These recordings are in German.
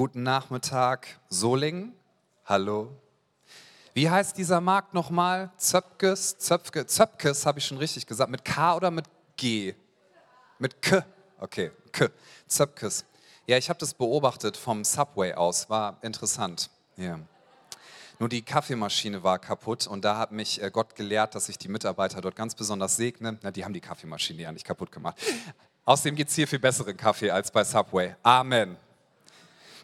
Guten Nachmittag, Solingen. Hallo. Wie heißt dieser Markt nochmal? Zöpkes? Zöpke, Zöpkes habe ich schon richtig gesagt. Mit K oder mit G? Mit K. Okay, K. Zöpkes. Ja, ich habe das beobachtet vom Subway aus. War interessant. Ja. Nur die Kaffeemaschine war kaputt und da hat mich äh, Gott gelehrt, dass ich die Mitarbeiter dort ganz besonders segne. Na, die haben die Kaffeemaschine ja nicht kaputt gemacht. Außerdem gibt es hier viel besseren Kaffee als bei Subway. Amen.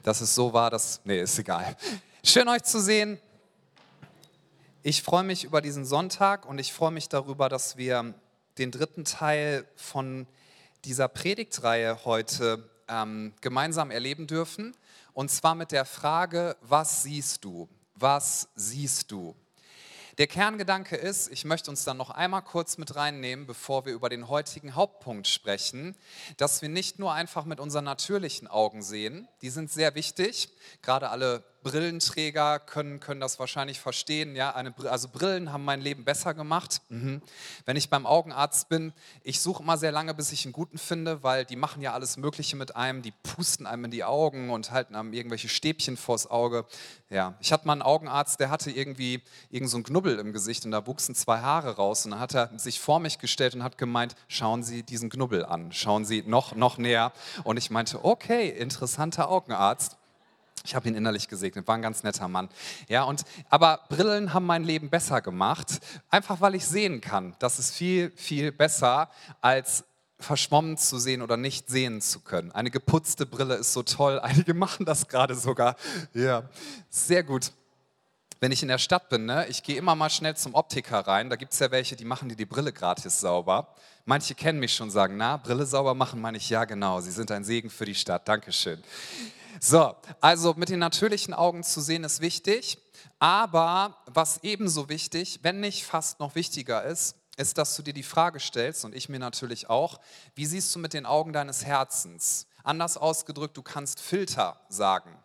Dass es so war, das, nee, ist egal. Schön euch zu sehen. Ich freue mich über diesen Sonntag und ich freue mich darüber, dass wir den dritten Teil von dieser Predigtreihe heute ähm, gemeinsam erleben dürfen. Und zwar mit der Frage, was siehst du? Was siehst du? Der Kerngedanke ist, ich möchte uns dann noch einmal kurz mit reinnehmen, bevor wir über den heutigen Hauptpunkt sprechen, dass wir nicht nur einfach mit unseren natürlichen Augen sehen, die sind sehr wichtig, gerade alle Brillenträger können, können das wahrscheinlich verstehen. Ja, eine, also Brillen haben mein Leben besser gemacht. Mhm. Wenn ich beim Augenarzt bin, ich suche immer sehr lange, bis ich einen guten finde, weil die machen ja alles Mögliche mit einem. Die pusten einem in die Augen und halten einem irgendwelche Stäbchen vors Auge. Ja, ich hatte mal einen Augenarzt, der hatte irgendwie irgend so einen Knubbel im Gesicht und da wuchsen zwei Haare raus. Und dann hat er sich vor mich gestellt und hat gemeint, schauen Sie diesen Knubbel an, schauen Sie noch, noch näher. Und ich meinte, okay, interessanter Augenarzt. Ich habe ihn innerlich gesegnet, war ein ganz netter Mann. Ja, und, aber Brillen haben mein Leben besser gemacht, einfach weil ich sehen kann. Das ist viel, viel besser als verschwommen zu sehen oder nicht sehen zu können. Eine geputzte Brille ist so toll. Einige machen das gerade sogar. Ja, sehr gut. Wenn ich in der Stadt bin, ne, ich gehe immer mal schnell zum Optiker rein. Da gibt es ja welche, die machen dir die Brille gratis sauber. Manche kennen mich schon, sagen, na, Brille sauber machen, meine ich, ja genau. Sie sind ein Segen für die Stadt. Dankeschön. So, also mit den natürlichen Augen zu sehen ist wichtig, aber was ebenso wichtig, wenn nicht fast noch wichtiger ist, ist, dass du dir die Frage stellst, und ich mir natürlich auch, wie siehst du mit den Augen deines Herzens? Anders ausgedrückt, du kannst Filter sagen.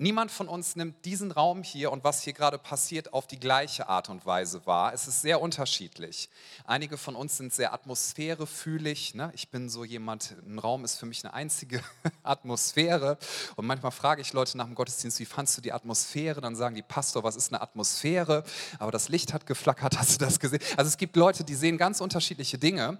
Niemand von uns nimmt diesen Raum hier und was hier gerade passiert auf die gleiche Art und Weise wahr. Es ist sehr unterschiedlich. Einige von uns sind sehr atmosphärefühlig. Ne? Ich bin so jemand, ein Raum ist für mich eine einzige Atmosphäre. Und manchmal frage ich Leute nach dem Gottesdienst, wie fandst du die Atmosphäre? Dann sagen die, Pastor, was ist eine Atmosphäre? Aber das Licht hat geflackert, hast du das gesehen? Also es gibt Leute, die sehen ganz unterschiedliche Dinge.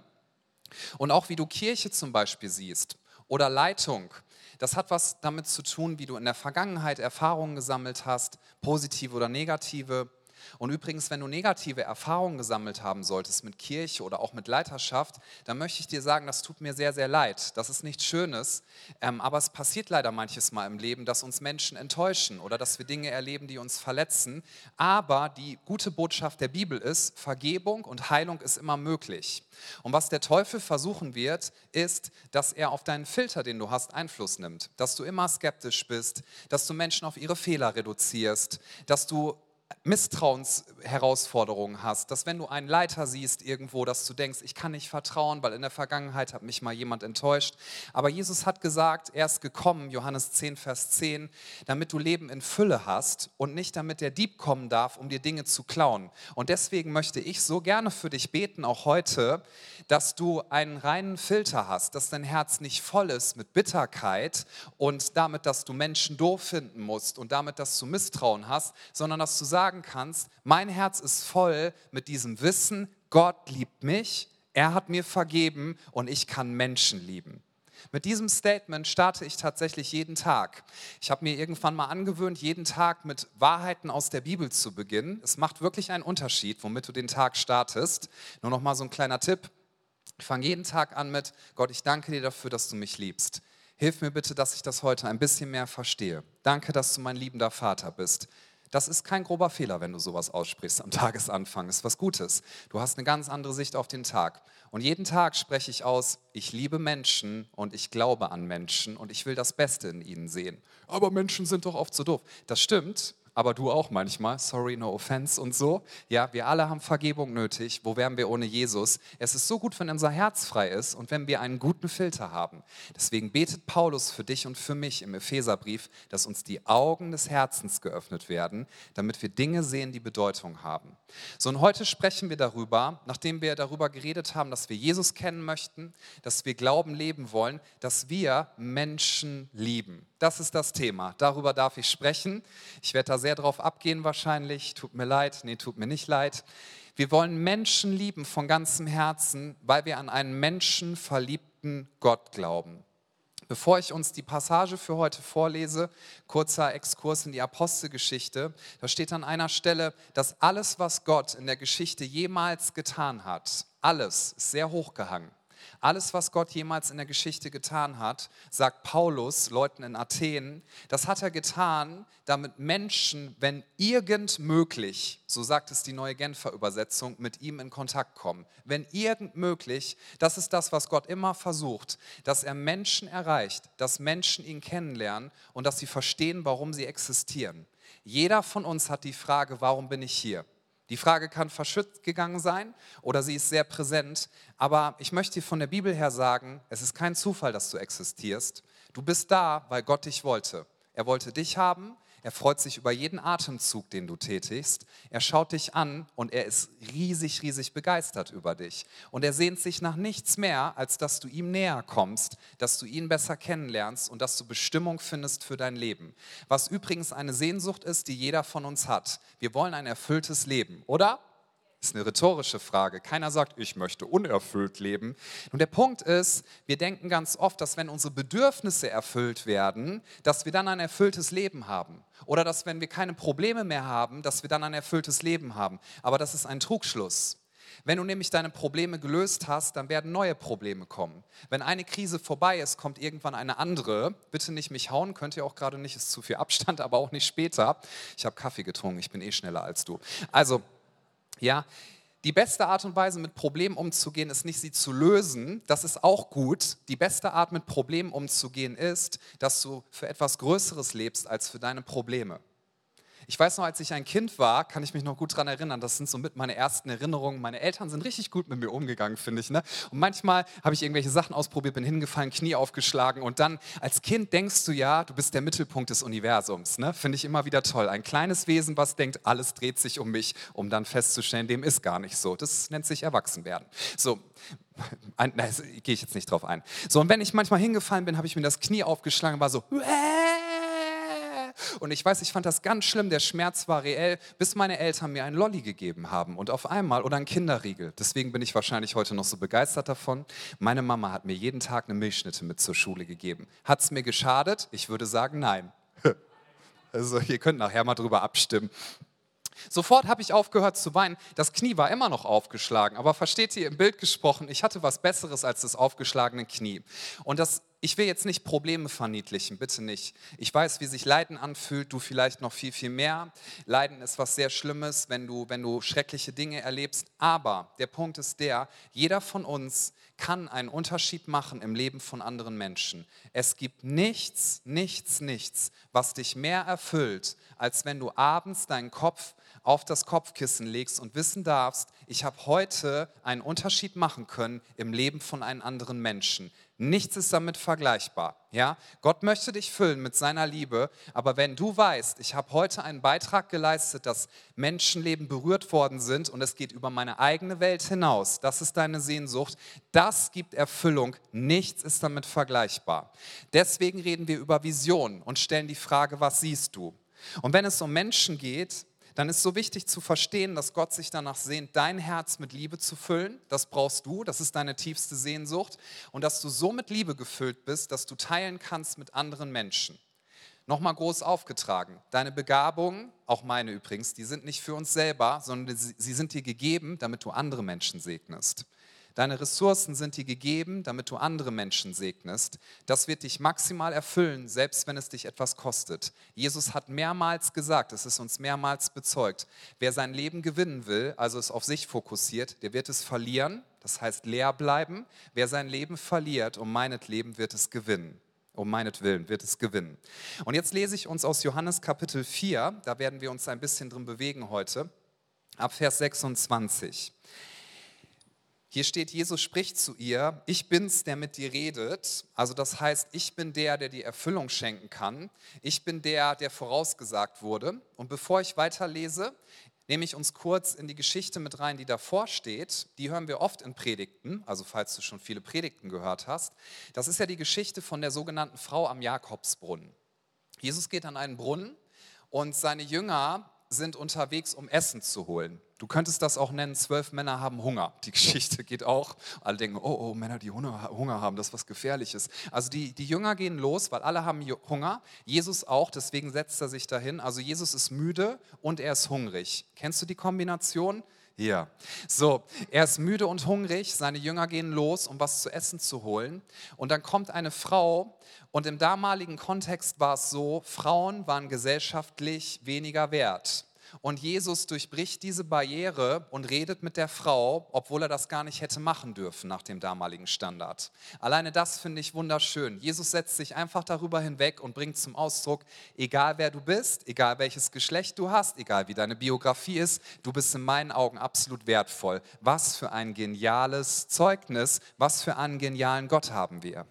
Und auch wie du Kirche zum Beispiel siehst oder Leitung das hat was damit zu tun, wie du in der Vergangenheit Erfahrungen gesammelt hast, positive oder negative. Und übrigens, wenn du negative Erfahrungen gesammelt haben solltest mit Kirche oder auch mit Leiterschaft, dann möchte ich dir sagen, das tut mir sehr, sehr leid. Das ist nichts Schönes, ähm, aber es passiert leider manches Mal im Leben, dass uns Menschen enttäuschen oder dass wir Dinge erleben, die uns verletzen. Aber die gute Botschaft der Bibel ist, Vergebung und Heilung ist immer möglich. Und was der Teufel versuchen wird, ist, dass er auf deinen Filter, den du hast, Einfluss nimmt. Dass du immer skeptisch bist, dass du Menschen auf ihre Fehler reduzierst, dass du Misstrauensherausforderungen hast, dass wenn du einen Leiter siehst irgendwo, dass du denkst, ich kann nicht vertrauen, weil in der Vergangenheit hat mich mal jemand enttäuscht. Aber Jesus hat gesagt, er ist gekommen, Johannes 10, Vers 10, damit du Leben in Fülle hast und nicht damit der Dieb kommen darf, um dir Dinge zu klauen. Und deswegen möchte ich so gerne für dich beten, auch heute, dass du einen reinen Filter hast, dass dein Herz nicht voll ist mit Bitterkeit und damit, dass du Menschen doof finden musst und damit, dass du Misstrauen hast, sondern dass du sagst, sagen kannst, mein Herz ist voll mit diesem Wissen, Gott liebt mich, er hat mir vergeben und ich kann Menschen lieben. Mit diesem Statement starte ich tatsächlich jeden Tag. Ich habe mir irgendwann mal angewöhnt, jeden Tag mit Wahrheiten aus der Bibel zu beginnen. Es macht wirklich einen Unterschied, womit du den Tag startest. Nur noch mal so ein kleiner Tipp. Ich fange jeden Tag an mit, Gott, ich danke dir dafür, dass du mich liebst. Hilf mir bitte, dass ich das heute ein bisschen mehr verstehe. Danke, dass du mein liebender Vater bist. Das ist kein grober Fehler, wenn du sowas aussprichst am Tagesanfang. Ist was Gutes. Du hast eine ganz andere Sicht auf den Tag. Und jeden Tag spreche ich aus, ich liebe Menschen und ich glaube an Menschen und ich will das Beste in ihnen sehen. Aber Menschen sind doch oft so doof. Das stimmt, aber du auch manchmal, sorry, no offense und so. Ja, wir alle haben Vergebung nötig. Wo wären wir ohne Jesus? Es ist so gut, wenn unser Herz frei ist und wenn wir einen guten Filter haben. Deswegen betet Paulus für dich und für mich im Epheserbrief, dass uns die Augen des Herzens geöffnet werden, damit wir Dinge sehen, die Bedeutung haben. So, und heute sprechen wir darüber, nachdem wir darüber geredet haben, dass wir Jesus kennen möchten, dass wir Glauben leben wollen, dass wir Menschen lieben. Das ist das Thema. Darüber darf ich sprechen. Ich werde da sehr drauf abgehen wahrscheinlich. Tut mir leid. Nee, tut mir nicht leid. Wir wollen Menschen lieben von ganzem Herzen, weil wir an einen menschenverliebten Gott glauben. Bevor ich uns die Passage für heute vorlese, kurzer Exkurs in die Apostelgeschichte, da steht an einer Stelle, dass alles, was Gott in der Geschichte jemals getan hat, alles ist sehr hochgehangen. Alles, was Gott jemals in der Geschichte getan hat, sagt Paulus Leuten in Athen, das hat er getan, damit Menschen, wenn irgend möglich, so sagt es die neue Genfer Übersetzung, mit ihm in Kontakt kommen. Wenn irgend möglich, das ist das, was Gott immer versucht, dass er Menschen erreicht, dass Menschen ihn kennenlernen und dass sie verstehen, warum sie existieren. Jeder von uns hat die Frage, warum bin ich hier? Die Frage kann verschützt gegangen sein oder sie ist sehr präsent, aber ich möchte dir von der Bibel her sagen, es ist kein Zufall, dass du existierst. Du bist da, weil Gott dich wollte. Er wollte dich haben, er freut sich über jeden Atemzug, den du tätigst. Er schaut dich an und er ist riesig, riesig begeistert über dich. Und er sehnt sich nach nichts mehr, als dass du ihm näher kommst, dass du ihn besser kennenlernst und dass du Bestimmung findest für dein Leben. Was übrigens eine Sehnsucht ist, die jeder von uns hat. Wir wollen ein erfülltes Leben, oder? Ist eine rhetorische Frage. Keiner sagt, ich möchte unerfüllt leben. Und der Punkt ist, wir denken ganz oft, dass wenn unsere Bedürfnisse erfüllt werden, dass wir dann ein erfülltes Leben haben. Oder dass wenn wir keine Probleme mehr haben, dass wir dann ein erfülltes Leben haben. Aber das ist ein Trugschluss. Wenn du nämlich deine Probleme gelöst hast, dann werden neue Probleme kommen. Wenn eine Krise vorbei ist, kommt irgendwann eine andere. Bitte nicht mich hauen, könnt ihr auch gerade nicht, ist zu viel Abstand, aber auch nicht später. Ich habe Kaffee getrunken, ich bin eh schneller als du. Also, ja, die beste Art und Weise, mit Problemen umzugehen, ist nicht sie zu lösen. Das ist auch gut. Die beste Art, mit Problemen umzugehen, ist, dass du für etwas Größeres lebst als für deine Probleme. Ich weiß noch, als ich ein Kind war, kann ich mich noch gut daran erinnern. Das sind so mit meine ersten Erinnerungen. Meine Eltern sind richtig gut mit mir umgegangen, finde ich. Ne? Und manchmal habe ich irgendwelche Sachen ausprobiert, bin hingefallen, Knie aufgeschlagen. Und dann als Kind denkst du ja, du bist der Mittelpunkt des Universums. Ne? Finde ich immer wieder toll. Ein kleines Wesen, was denkt, alles dreht sich um mich, um dann festzustellen, dem ist gar nicht so. Das nennt sich Erwachsenwerden. So, gehe ich jetzt nicht drauf ein. So, und wenn ich manchmal hingefallen bin, habe ich mir das Knie aufgeschlagen und war so, äh, und ich weiß, ich fand das ganz schlimm, der Schmerz war reell, bis meine Eltern mir einen Lolli gegeben haben und auf einmal oder einen Kinderriegel. Deswegen bin ich wahrscheinlich heute noch so begeistert davon. Meine Mama hat mir jeden Tag eine Milchschnitte mit zur Schule gegeben. Hat es mir geschadet? Ich würde sagen, nein. Also ihr könnt nachher mal drüber abstimmen. Sofort habe ich aufgehört zu weinen. Das Knie war immer noch aufgeschlagen, aber versteht ihr im Bild gesprochen, ich hatte was Besseres als das aufgeschlagene Knie. Und das ich will jetzt nicht Probleme verniedlichen, bitte nicht. Ich weiß, wie sich Leiden anfühlt, du vielleicht noch viel, viel mehr. Leiden ist was sehr Schlimmes, wenn du, wenn du schreckliche Dinge erlebst. Aber der Punkt ist der, jeder von uns kann einen Unterschied machen im Leben von anderen Menschen. Es gibt nichts, nichts, nichts, was dich mehr erfüllt, als wenn du abends deinen Kopf auf das Kopfkissen legst und wissen darfst, ich habe heute einen Unterschied machen können im Leben von einem anderen Menschen. Nichts ist damit vergleichbar. Ja? Gott möchte dich füllen mit seiner Liebe, aber wenn du weißt, ich habe heute einen Beitrag geleistet, dass Menschenleben berührt worden sind und es geht über meine eigene Welt hinaus, das ist deine Sehnsucht, das gibt Erfüllung. Nichts ist damit vergleichbar. Deswegen reden wir über Visionen und stellen die Frage, was siehst du? Und wenn es um Menschen geht, dann ist so wichtig zu verstehen, dass Gott sich danach sehnt, dein Herz mit Liebe zu füllen. Das brauchst du, das ist deine tiefste Sehnsucht. Und dass du so mit Liebe gefüllt bist, dass du teilen kannst mit anderen Menschen. Nochmal groß aufgetragen. Deine Begabungen, auch meine übrigens, die sind nicht für uns selber, sondern sie sind dir gegeben, damit du andere Menschen segnest. Deine Ressourcen sind dir gegeben, damit du andere Menschen segnest. Das wird dich maximal erfüllen, selbst wenn es dich etwas kostet. Jesus hat mehrmals gesagt, es ist uns mehrmals bezeugt, wer sein Leben gewinnen will, also es auf sich fokussiert, der wird es verlieren, das heißt leer bleiben. Wer sein Leben verliert, um meinetwillen wird es gewinnen. Um meinetwillen wird es gewinnen. Und jetzt lese ich uns aus Johannes Kapitel 4, da werden wir uns ein bisschen drin bewegen heute, ab Vers 26. Hier steht, Jesus spricht zu ihr, ich bin's, der mit dir redet. Also das heißt, ich bin der, der die Erfüllung schenken kann. Ich bin der, der vorausgesagt wurde. Und bevor ich weiterlese, nehme ich uns kurz in die Geschichte mit rein, die davor steht. Die hören wir oft in Predigten, also falls du schon viele Predigten gehört hast. Das ist ja die Geschichte von der sogenannten Frau am Jakobsbrunnen. Jesus geht an einen Brunnen und seine Jünger sind unterwegs, um Essen zu holen. Du könntest das auch nennen, zwölf Männer haben Hunger. Die Geschichte geht auch. Alle denken, oh, oh, Männer, die Hunger haben, das ist was Gefährliches. Also die, die Jünger gehen los, weil alle haben Hunger. Jesus auch, deswegen setzt er sich dahin. Also Jesus ist müde und er ist hungrig. Kennst du die Kombination? Ja. So, er ist müde und hungrig, seine Jünger gehen los, um was zu essen zu holen. Und dann kommt eine Frau und im damaligen Kontext war es so, Frauen waren gesellschaftlich weniger wert. Und Jesus durchbricht diese Barriere und redet mit der Frau, obwohl er das gar nicht hätte machen dürfen nach dem damaligen Standard. Alleine das finde ich wunderschön. Jesus setzt sich einfach darüber hinweg und bringt zum Ausdruck, egal wer du bist, egal welches Geschlecht du hast, egal wie deine Biografie ist, du bist in meinen Augen absolut wertvoll. Was für ein geniales Zeugnis, was für einen genialen Gott haben wir.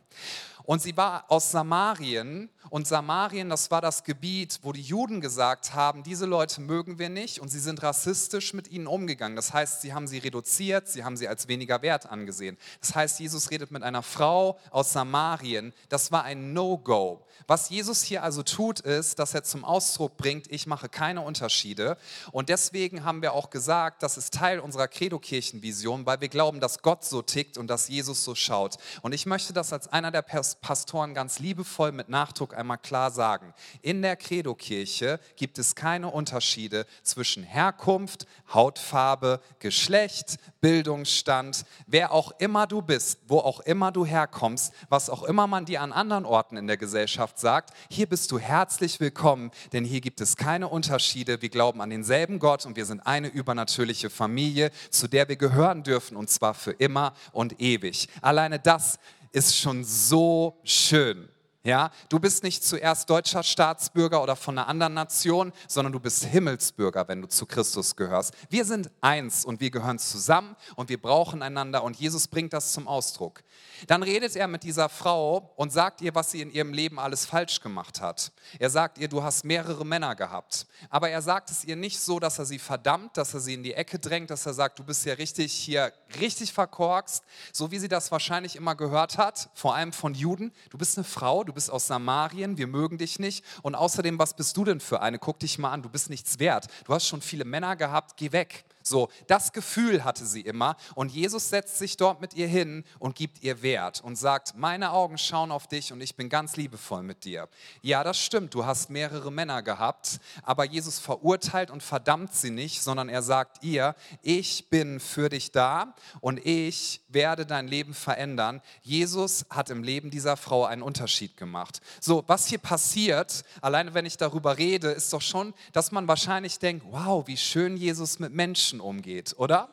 Und sie war aus Samarien und Samarien, das war das Gebiet, wo die Juden gesagt haben, diese Leute mögen wir nicht und sie sind rassistisch mit ihnen umgegangen. Das heißt, sie haben sie reduziert, sie haben sie als weniger wert angesehen. Das heißt, Jesus redet mit einer Frau aus Samarien. Das war ein No-Go. Was Jesus hier also tut, ist, dass er zum Ausdruck bringt, ich mache keine Unterschiede. Und deswegen haben wir auch gesagt, das ist Teil unserer Credo-Kirchenvision, weil wir glauben, dass Gott so tickt und dass Jesus so schaut. Und ich möchte das als einer der Pastoren ganz liebevoll mit Nachdruck einmal klar sagen. In der Credo-Kirche gibt es keine Unterschiede zwischen Herkunft, Hautfarbe, Geschlecht, Bildungsstand, wer auch immer du bist, wo auch immer du herkommst, was auch immer man dir an anderen Orten in der Gesellschaft sagt, hier bist du herzlich willkommen, denn hier gibt es keine Unterschiede. Wir glauben an denselben Gott und wir sind eine übernatürliche Familie, zu der wir gehören dürfen und zwar für immer und ewig. Alleine das ist schon so schön. Ja, du bist nicht zuerst deutscher Staatsbürger oder von einer anderen Nation, sondern du bist Himmelsbürger, wenn du zu Christus gehörst. Wir sind eins und wir gehören zusammen und wir brauchen einander und Jesus bringt das zum Ausdruck. Dann redet er mit dieser Frau und sagt ihr, was sie in ihrem Leben alles falsch gemacht hat. Er sagt ihr, du hast mehrere Männer gehabt. Aber er sagt es ihr nicht so, dass er sie verdammt, dass er sie in die Ecke drängt, dass er sagt, du bist ja richtig hier, richtig verkorkst, so wie sie das wahrscheinlich immer gehört hat, vor allem von Juden. Du bist eine Frau, du bist aus Samarien, wir mögen dich nicht. Und außerdem, was bist du denn für eine? Guck dich mal an, du bist nichts wert. Du hast schon viele Männer gehabt, geh weg. So, das Gefühl hatte sie immer. Und Jesus setzt sich dort mit ihr hin und gibt ihr Wert und sagt, meine Augen schauen auf dich und ich bin ganz liebevoll mit dir. Ja, das stimmt, du hast mehrere Männer gehabt, aber Jesus verurteilt und verdammt sie nicht, sondern er sagt ihr, ich bin für dich da und ich werde dein Leben verändern. Jesus hat im Leben dieser Frau einen Unterschied gemacht. So, was hier passiert, alleine wenn ich darüber rede, ist doch schon, dass man wahrscheinlich denkt, wow, wie schön Jesus mit Menschen Menschen umgeht, oder?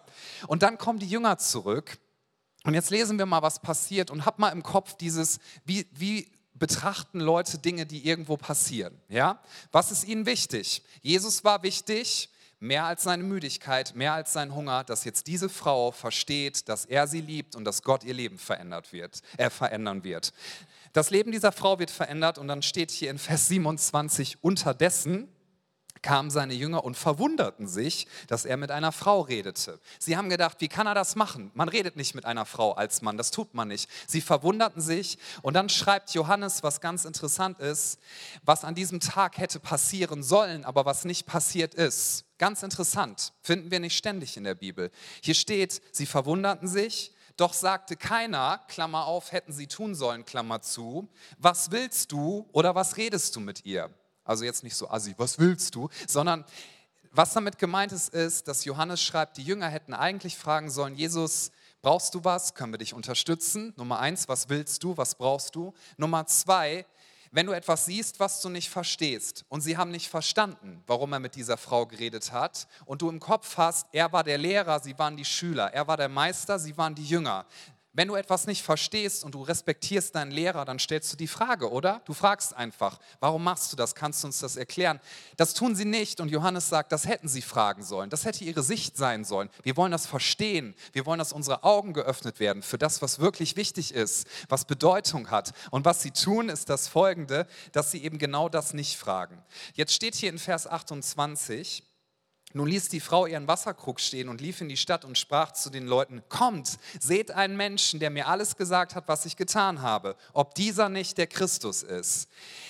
Und dann kommen die Jünger zurück. Und jetzt lesen wir mal, was passiert und hab mal im Kopf dieses, wie, wie betrachten Leute Dinge, die irgendwo passieren. Ja? Was ist ihnen wichtig? Jesus war wichtig, mehr als seine Müdigkeit, mehr als sein Hunger, dass jetzt diese Frau versteht, dass er sie liebt und dass Gott ihr Leben verändert wird, äh, verändern wird. Das Leben dieser Frau wird verändert und dann steht hier in Vers 27 unterdessen, kamen seine Jünger und verwunderten sich, dass er mit einer Frau redete. Sie haben gedacht, wie kann er das machen? Man redet nicht mit einer Frau als Mann, das tut man nicht. Sie verwunderten sich und dann schreibt Johannes, was ganz interessant ist, was an diesem Tag hätte passieren sollen, aber was nicht passiert ist. Ganz interessant, finden wir nicht ständig in der Bibel. Hier steht, sie verwunderten sich, doch sagte keiner, Klammer auf, hätten sie tun sollen, Klammer zu, was willst du oder was redest du mit ihr? Also jetzt nicht so assi, was willst du? Sondern was damit gemeint ist, ist, dass Johannes schreibt, die Jünger hätten eigentlich fragen sollen, Jesus, brauchst du was? Können wir dich unterstützen? Nummer eins, was willst du? Was brauchst du? Nummer zwei, wenn du etwas siehst, was du nicht verstehst und sie haben nicht verstanden, warum er mit dieser Frau geredet hat und du im Kopf hast, er war der Lehrer, sie waren die Schüler, er war der Meister, sie waren die Jünger, wenn du etwas nicht verstehst und du respektierst deinen Lehrer, dann stellst du die Frage, oder? Du fragst einfach, warum machst du das? Kannst du uns das erklären? Das tun sie nicht und Johannes sagt, das hätten sie fragen sollen. Das hätte ihre Sicht sein sollen. Wir wollen das verstehen. Wir wollen, dass unsere Augen geöffnet werden für das, was wirklich wichtig ist, was Bedeutung hat. Und was sie tun, ist das folgende, dass sie eben genau das nicht fragen. Jetzt steht hier in Vers 28, Nun ließ die Frau ihren Wasserkrug stehen und lief in die Stadt und sprach zu den Leuten, kommt, seht einen Menschen, der mir alles gesagt hat, was ich getan habe, ob dieser nicht der Christus ist.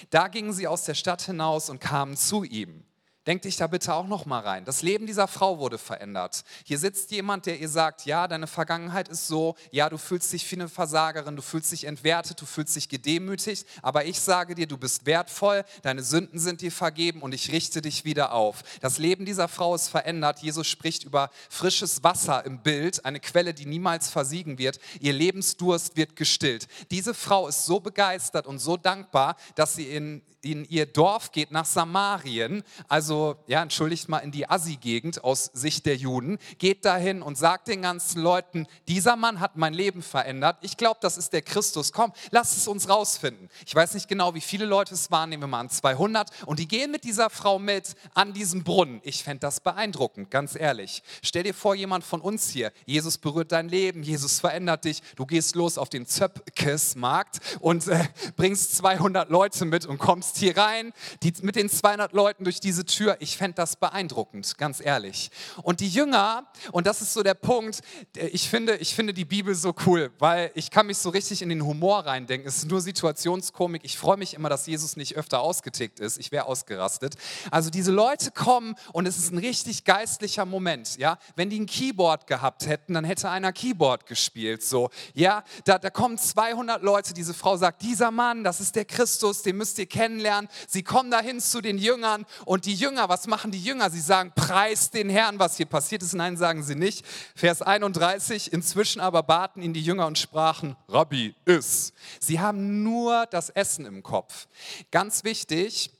Da gingen sie aus der Stadt hinaus und kamen zu ihm. Denk dich da bitte auch noch mal rein. Das Leben dieser Frau wurde verändert. Hier sitzt jemand, der ihr sagt, ja, deine Vergangenheit ist so, ja, du fühlst dich wie eine Versagerin, du fühlst dich entwertet, du fühlst dich gedemütigt, aber ich sage dir, du bist wertvoll, deine Sünden sind dir vergeben und ich richte dich wieder auf. Das Leben dieser Frau ist verändert. Jesus spricht über frisches Wasser im Bild, eine Quelle, die niemals versiegen wird. Ihr Lebensdurst wird gestillt. Diese Frau ist so begeistert und so dankbar, dass sie in in ihr Dorf geht, nach Samarien, also, ja, entschuldigt mal, in die Assi-Gegend aus Sicht der Juden, geht dahin und sagt den ganzen Leuten, dieser Mann hat mein Leben verändert, ich glaube, das ist der Christus, komm, lass es uns rausfinden. Ich weiß nicht genau, wie viele Leute es waren, nehmen wir mal an 200, und die gehen mit dieser Frau mit an diesem Brunnen. Ich fände das beeindruckend, ganz ehrlich. Stell dir vor, jemand von uns hier, Jesus berührt dein Leben, Jesus verändert dich, du gehst los auf den Zöpkes-Markt und äh, bringst 200 Leute mit und kommst kommst hier rein, die, mit den 200 Leuten durch diese Tür. Ich fände das beeindruckend, ganz ehrlich. Und die Jünger, und das ist so der Punkt, ich finde, ich finde die Bibel so cool, weil ich kann mich so richtig in den Humor reindenken. Es ist nur Situationskomik. Ich freue mich immer, dass Jesus nicht öfter ausgetickt ist. Ich wäre ausgerastet. Also diese Leute kommen und es ist ein richtig geistlicher Moment. Ja? Wenn die ein Keyboard gehabt hätten, dann hätte einer Keyboard gespielt. So, ja? da, da kommen 200 Leute. Diese Frau sagt, dieser Mann, das ist der Christus, den müsst ihr kennenlernen. Sie kommen dahin zu den Jüngern und die Jünger, was machen die Jünger? Sie sagen, preis den Herrn, was hier passiert ist. Nein, sagen sie nicht. Vers 31, inzwischen aber baten ihn die Jünger und sprachen, Rabbi, iss. Sie haben nur das Essen im Kopf. Ganz wichtig,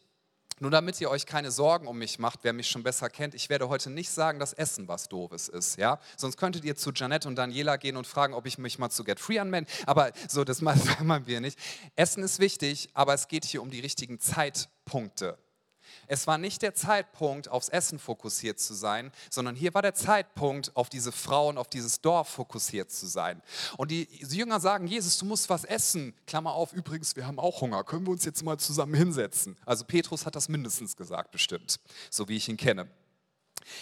nur damit ihr euch keine Sorgen um mich macht, wer mich schon besser kennt, ich werde heute nicht sagen, dass Essen was Doofes ist, ja? Sonst könntet ihr zu Janette und Daniela gehen und fragen, ob ich mich mal zu Get Free anmelde. Aber so, das machen wir nicht. Essen ist wichtig, aber es geht hier um die richtigen Zeitpunkte. Es war nicht der Zeitpunkt, aufs Essen fokussiert zu sein, sondern hier war der Zeitpunkt, auf diese Frauen, auf dieses Dorf fokussiert zu sein. Und die Jünger sagen, Jesus, du musst was essen. Klammer auf, übrigens, wir haben auch Hunger. Können wir uns jetzt mal zusammen hinsetzen? Also Petrus hat das mindestens gesagt, bestimmt, so wie ich ihn kenne.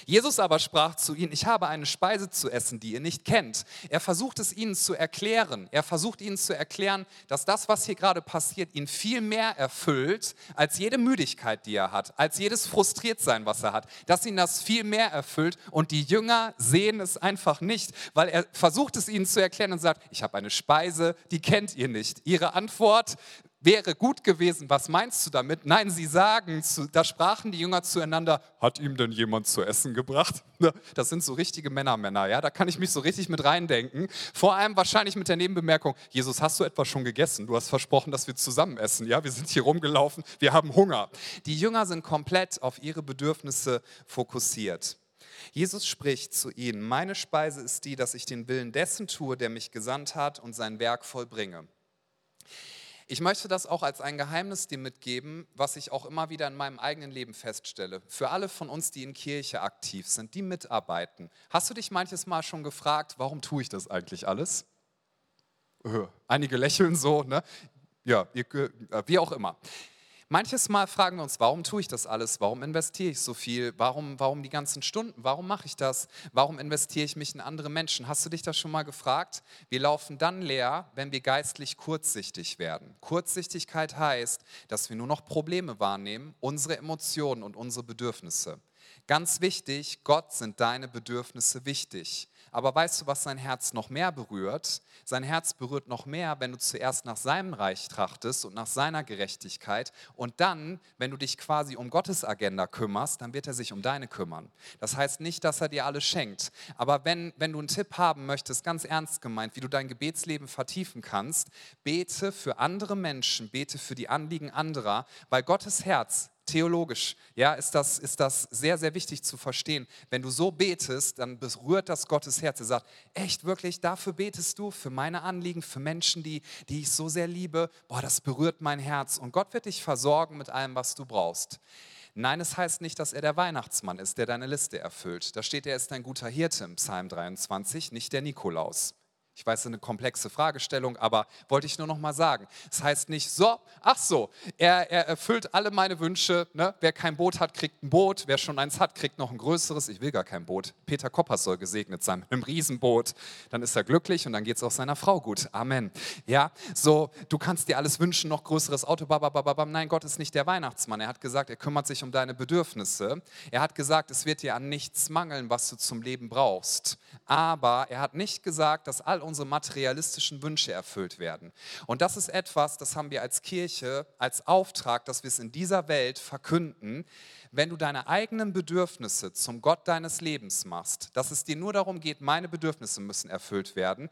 Jesus aber sprach zu ihnen, ich habe eine Speise zu essen, die ihr nicht kennt. Er versucht es ihnen zu erklären. Er versucht ihnen zu erklären, dass das, was hier gerade passiert, ihn viel mehr erfüllt als jede Müdigkeit, die er hat, als jedes Frustriertsein, was er hat. Dass ihn das viel mehr erfüllt und die Jünger sehen es einfach nicht, weil er versucht es ihnen zu erklären und sagt, ich habe eine Speise, die kennt ihr nicht. Ihre Antwort wäre gut gewesen, was meinst du damit? Nein, sie sagen, da sprachen die Jünger zueinander, hat ihm denn jemand zu essen gebracht? Ne, das sind so richtige Männermänner, ja, da kann ich mich so richtig mit reindenken. Vor allem wahrscheinlich mit der Nebenbemerkung, Jesus, hast du etwas schon gegessen? Du hast versprochen, dass wir zusammen essen, ja, wir sind hier rumgelaufen, wir haben Hunger. Die Jünger sind komplett auf ihre Bedürfnisse fokussiert. Jesus spricht zu ihnen, meine Speise ist die, dass ich den Willen dessen tue, der mich gesandt hat und sein Werk vollbringe. Ich möchte das auch als ein Geheimnis dir mitgeben, was ich auch immer wieder in meinem eigenen Leben feststelle. Für alle von uns, die in Kirche aktiv sind, die mitarbeiten. Hast du dich manches Mal schon gefragt, warum tue ich das eigentlich alles? Äh, einige lächeln so, ne? Ja, äh, wie auch immer. Manches Mal fragen wir uns, warum tue ich das alles? Warum investiere ich so viel? Warum, warum die ganzen Stunden? Warum mache ich das? Warum investiere ich mich in andere Menschen? Hast du dich das schon mal gefragt? Wir laufen dann leer, wenn wir geistlich kurzsichtig werden. Kurzsichtigkeit heißt, dass wir nur noch Probleme wahrnehmen, unsere Emotionen und unsere Bedürfnisse. Ganz wichtig, Gott sind deine Bedürfnisse wichtig. Aber weißt du, was sein Herz noch mehr berührt? Sein Herz berührt noch mehr, wenn du zuerst nach seinem Reich trachtest und nach seiner Gerechtigkeit. Und dann, wenn du dich quasi um Gottes Agenda kümmerst, dann wird er sich um deine kümmern. Das heißt nicht, dass er dir alles schenkt. Aber wenn, wenn du einen Tipp haben möchtest, ganz ernst gemeint, wie du dein Gebetsleben vertiefen kannst, bete für andere Menschen, bete für die Anliegen anderer, weil Gottes Herz theologisch, ja, ist das, ist das sehr, sehr wichtig zu verstehen. Wenn du so betest, dann berührt das Gottes Herz. Er sagt, echt, wirklich, dafür betest du, für meine Anliegen, für Menschen, die, die ich so sehr liebe. Boah, das berührt mein Herz. Und Gott wird dich versorgen mit allem, was du brauchst. Nein, es heißt nicht, dass er der Weihnachtsmann ist, der deine Liste erfüllt. Da steht, er ist ein guter Hirte im Psalm 23, nicht der Nikolaus. Ich weiß, eine komplexe Fragestellung, aber wollte ich nur noch mal sagen. Das heißt nicht so, ach so, er, er erfüllt alle meine Wünsche. Ne? Wer kein Boot hat, kriegt ein Boot. Wer schon eins hat, kriegt noch ein größeres. Ich will gar kein Boot. Peter Koppers soll gesegnet sein mit einem Riesenboot. Dann ist er glücklich und dann geht es auch seiner Frau gut. Amen. Ja, so, du kannst dir alles wünschen, noch größeres Auto. Babababam. Nein, Gott ist nicht der Weihnachtsmann. Er hat gesagt, er kümmert sich um deine Bedürfnisse. Er hat gesagt, es wird dir an nichts mangeln, was du zum Leben brauchst. Aber er hat nicht gesagt, dass all unsere materialistischen Wünsche erfüllt werden. Und das ist etwas, das haben wir als Kirche als Auftrag, dass wir es in dieser Welt verkünden. Wenn du deine eigenen Bedürfnisse zum Gott deines Lebens machst, dass es dir nur darum geht, meine Bedürfnisse müssen erfüllt werden,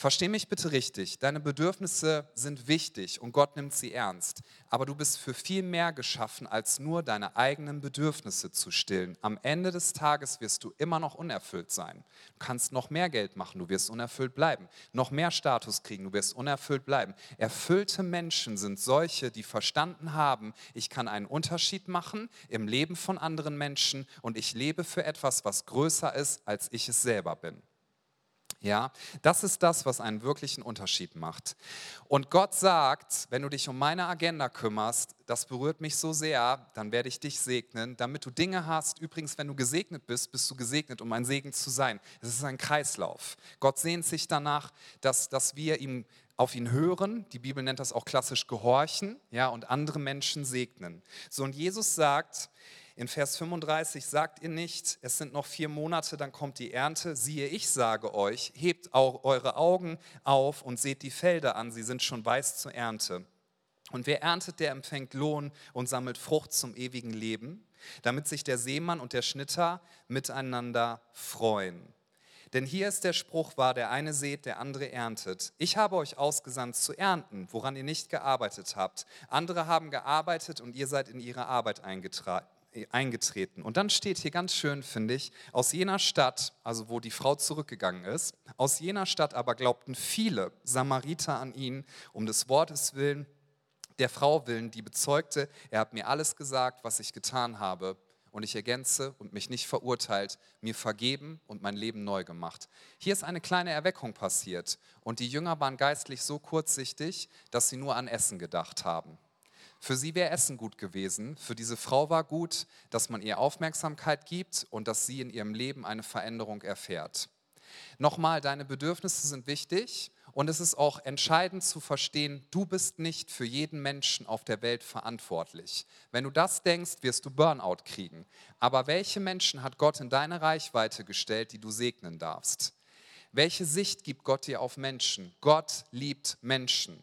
Versteh mich bitte richtig, deine Bedürfnisse sind wichtig und Gott nimmt sie ernst, aber du bist für viel mehr geschaffen, als nur deine eigenen Bedürfnisse zu stillen. Am Ende des Tages wirst du immer noch unerfüllt sein. Du kannst noch mehr Geld machen, du wirst unerfüllt bleiben. Noch mehr Status kriegen, du wirst unerfüllt bleiben. Erfüllte Menschen sind solche, die verstanden haben, ich kann einen Unterschied machen im Leben von anderen Menschen und ich lebe für etwas, was größer ist, als ich es selber bin. Ja, das ist das, was einen wirklichen Unterschied macht. Und Gott sagt, wenn du dich um meine Agenda kümmerst, das berührt mich so sehr, dann werde ich dich segnen, damit du Dinge hast. Übrigens, wenn du gesegnet bist, bist du gesegnet, um ein Segen zu sein. Es ist ein Kreislauf. Gott sehnt sich danach, dass, dass wir ihm auf ihn hören, die Bibel nennt das auch klassisch gehorchen, ja, und andere Menschen segnen. So und Jesus sagt, in Vers 35 sagt ihr nicht, es sind noch vier Monate, dann kommt die Ernte. Siehe, ich sage euch, hebt auch eure Augen auf und seht die Felder an, sie sind schon weiß zur Ernte. Und wer erntet, der empfängt Lohn und sammelt Frucht zum ewigen Leben, damit sich der Seemann und der Schnitter miteinander freuen. Denn hier ist der Spruch wahr, der eine seht, der andere erntet. Ich habe euch ausgesandt zu ernten, woran ihr nicht gearbeitet habt. Andere haben gearbeitet und ihr seid in ihre Arbeit eingetragen eingetreten. Und dann steht hier ganz schön, finde ich, aus jener Stadt, also wo die Frau zurückgegangen ist, aus jener Stadt aber glaubten viele Samariter an ihn, um des Wortes willen, der Frau willen, die bezeugte, er hat mir alles gesagt, was ich getan habe. Und ich ergänze und mich nicht verurteilt, mir vergeben und mein Leben neu gemacht. Hier ist eine kleine Erweckung passiert und die Jünger waren geistlich so kurzsichtig, dass sie nur an Essen gedacht haben. Für sie wäre Essen gut gewesen. Für diese Frau war gut, dass man ihr Aufmerksamkeit gibt und dass sie in ihrem Leben eine Veränderung erfährt. Nochmal, deine Bedürfnisse sind wichtig und es ist auch entscheidend zu verstehen, du bist nicht für jeden Menschen auf der Welt verantwortlich. Wenn du das denkst, wirst du Burnout kriegen. Aber welche Menschen hat Gott in deine Reichweite gestellt, die du segnen darfst? Welche Sicht gibt Gott dir auf Menschen? Gott liebt Menschen.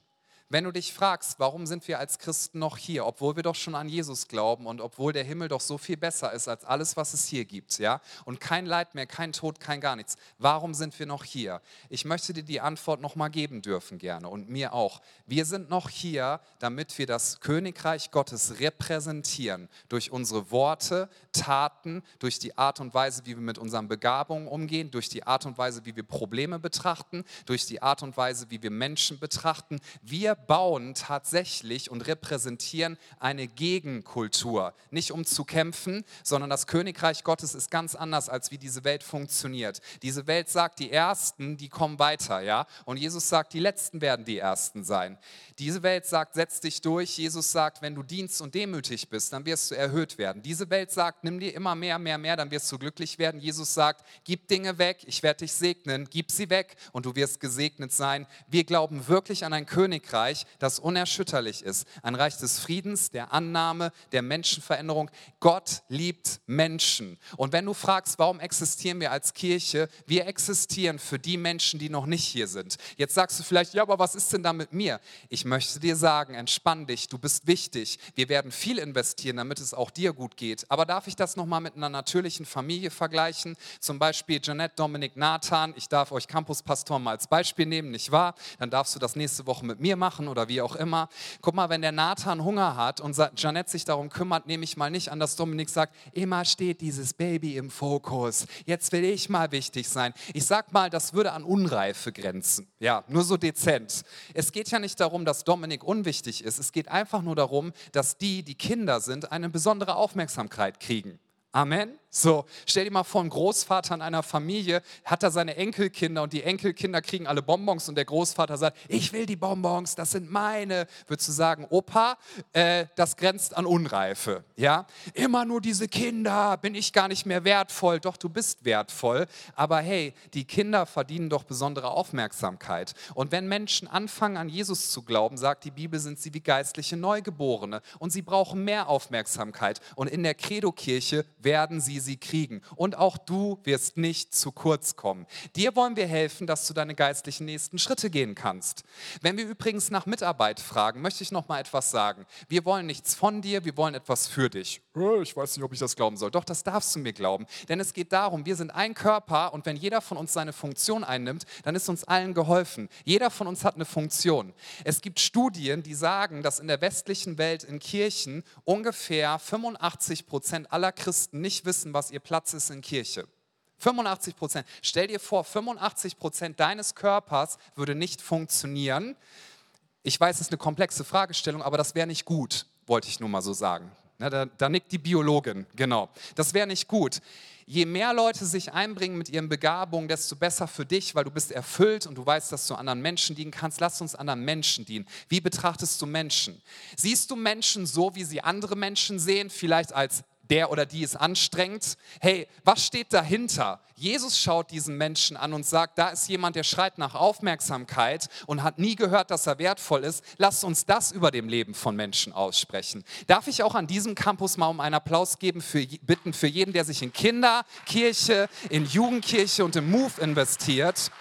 Wenn du dich fragst, warum sind wir als Christen noch hier, obwohl wir doch schon an Jesus glauben und obwohl der Himmel doch so viel besser ist als alles, was es hier gibt, ja, und kein Leid mehr, kein Tod, kein gar nichts. Warum sind wir noch hier? Ich möchte dir die Antwort noch mal geben dürfen gerne und mir auch. Wir sind noch hier, damit wir das Königreich Gottes repräsentieren durch unsere Worte, Taten, durch die Art und Weise, wie wir mit unseren Begabungen umgehen, durch die Art und Weise, wie wir Probleme betrachten, durch die Art und Weise, wie wir Menschen betrachten. Wir bauen tatsächlich und repräsentieren eine Gegenkultur. Nicht um zu kämpfen, sondern das Königreich Gottes ist ganz anders, als wie diese Welt funktioniert. Diese Welt sagt, die Ersten, die kommen weiter, ja. Und Jesus sagt, die Letzten werden die Ersten sein. Diese Welt sagt, setz dich durch. Jesus sagt, wenn du dienst und demütig bist, dann wirst du erhöht werden. Diese Welt sagt, nimm dir immer mehr, mehr, mehr, dann wirst du glücklich werden. Jesus sagt, gib Dinge weg, ich werde dich segnen, gib sie weg und du wirst gesegnet sein. Wir glauben wirklich an ein Königreich, das unerschütterlich ist. Ein Reich des Friedens, der Annahme, der Menschenveränderung. Gott liebt Menschen. Und wenn du fragst, warum existieren wir als Kirche, wir existieren für die Menschen, die noch nicht hier sind. Jetzt sagst du vielleicht, ja, aber was ist denn da mit mir? Ich möchte dir sagen, entspann dich, du bist wichtig. Wir werden viel investieren, damit es auch dir gut geht. Aber darf ich das nochmal mit einer natürlichen Familie vergleichen? Zum Beispiel Janette, Dominik, Nathan. Ich darf euch Campuspastoren mal als Beispiel nehmen, nicht wahr? Dann darfst du das nächste Woche mit mir machen oder wie auch immer. Guck mal, wenn der Nathan Hunger hat und Janette sich darum kümmert, nehme ich mal nicht an, dass Dominik sagt, immer steht dieses Baby im Fokus. Jetzt will ich mal wichtig sein. Ich sag mal, das würde an Unreife grenzen. Ja, nur so dezent. Es geht ja nicht darum, dass Dominik unwichtig ist. Es geht einfach nur darum, dass die, die Kinder sind, eine besondere Aufmerksamkeit kriegen. Amen. So, stell dir mal vor, ein Großvater in einer Familie hat da seine Enkelkinder und die Enkelkinder kriegen alle Bonbons und der Großvater sagt, ich will die Bonbons, das sind meine. Würdest du sagen, Opa, äh, das grenzt an Unreife. Ja, immer nur diese Kinder, bin ich gar nicht mehr wertvoll. Doch, du bist wertvoll. Aber hey, die Kinder verdienen doch besondere Aufmerksamkeit. Und wenn Menschen anfangen an Jesus zu glauben, sagt die Bibel, sind sie wie geistliche Neugeborene und sie brauchen mehr Aufmerksamkeit. Und in der Credo-Kirche werden sie sie kriegen. Und auch du wirst nicht zu kurz kommen. Dir wollen wir helfen, dass du deine geistlichen nächsten Schritte gehen kannst. Wenn wir übrigens nach Mitarbeit fragen, möchte ich noch mal etwas sagen. Wir wollen nichts von dir, wir wollen etwas für dich. Oh, ich weiß nicht, ob ich das glauben soll. Doch, das darfst du mir glauben. Denn es geht darum, wir sind ein Körper und wenn jeder von uns seine Funktion einnimmt, dann ist uns allen geholfen. Jeder von uns hat eine Funktion. Es gibt Studien, die sagen, dass in der westlichen Welt in Kirchen ungefähr 85 Prozent aller Christen nicht wissen, was ihr Platz ist in Kirche. 85 Prozent. Stell dir vor, 85 Prozent deines Körpers würde nicht funktionieren. Ich weiß, es ist eine komplexe Fragestellung, aber das wäre nicht gut, wollte ich nur mal so sagen. Na, da, da nickt die Biologin, genau. Das wäre nicht gut. Je mehr Leute sich einbringen mit ihren Begabungen, desto besser für dich, weil du bist erfüllt und du weißt, dass du anderen Menschen dienen kannst. Lass uns anderen Menschen dienen. Wie betrachtest du Menschen? Siehst du Menschen so, wie sie andere Menschen sehen, vielleicht als der oder die ist anstrengend. Hey, was steht dahinter? Jesus schaut diesen Menschen an und sagt, da ist jemand, der schreit nach Aufmerksamkeit und hat nie gehört, dass er wertvoll ist. Lasst uns das über dem Leben von Menschen aussprechen. Darf ich auch an diesem Campus mal um einen Applaus geben, für, bitten für jeden, der sich in Kinderkirche, in Jugendkirche und im Move investiert?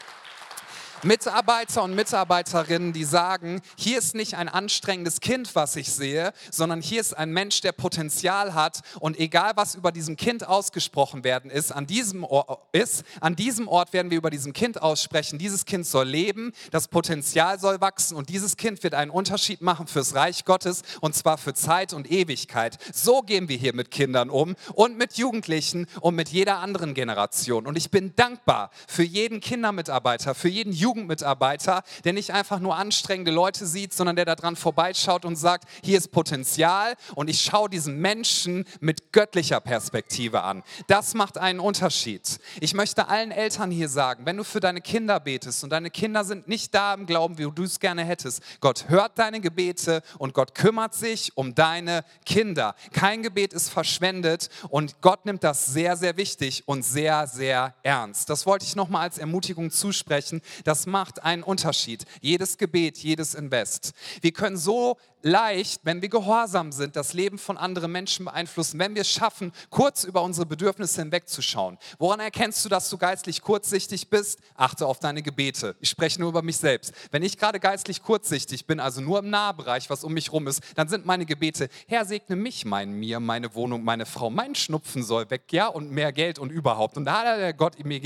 Mitarbeiter und Mitarbeiterinnen, die sagen, hier ist nicht ein anstrengendes Kind, was ich sehe, sondern hier ist ein Mensch, der Potenzial hat und egal was über diesem Kind ausgesprochen werden ist, an diesem, Ort, ist, an diesem Ort werden wir über diesem Kind aussprechen. Dieses Kind soll leben, das Potenzial soll wachsen und dieses Kind wird einen Unterschied machen fürs Reich Gottes und zwar für Zeit und Ewigkeit. So gehen wir hier mit Kindern um und mit Jugendlichen und mit jeder anderen Generation. Und ich bin dankbar für jeden Kindermitarbeiter, für jeden Jugendlichen, Jugendmitarbeiter, der nicht einfach nur anstrengende Leute sieht, sondern der daran vorbeischaut und sagt, hier ist Potenzial und ich schaue diesen Menschen mit göttlicher Perspektive an. Das macht einen Unterschied. Ich möchte allen Eltern hier sagen, wenn du für deine Kinder betest und deine Kinder sind nicht da im Glauben, wie du es gerne hättest, Gott hört deine Gebete und Gott kümmert sich um deine Kinder. Kein Gebet ist verschwendet und Gott nimmt das sehr, sehr wichtig und sehr, sehr ernst. Das wollte ich nochmal als Ermutigung zusprechen. Das macht einen Unterschied. Jedes Gebet, jedes Invest. Wir können so leicht, wenn wir gehorsam sind, das Leben von anderen Menschen beeinflussen, wenn wir es schaffen, kurz über unsere Bedürfnisse hinwegzuschauen. Woran erkennst du, dass du geistlich kurzsichtig bist? Achte auf deine Gebete. Ich spreche nur über mich selbst. Wenn ich gerade geistlich kurzsichtig bin, also nur im Nahbereich, was um mich rum ist, dann sind meine Gebete, Herr, segne mich, mein mir, meine Wohnung, meine Frau, mein Schnupfen soll weg, ja, und mehr Geld und überhaupt. Und da hat der Gott mir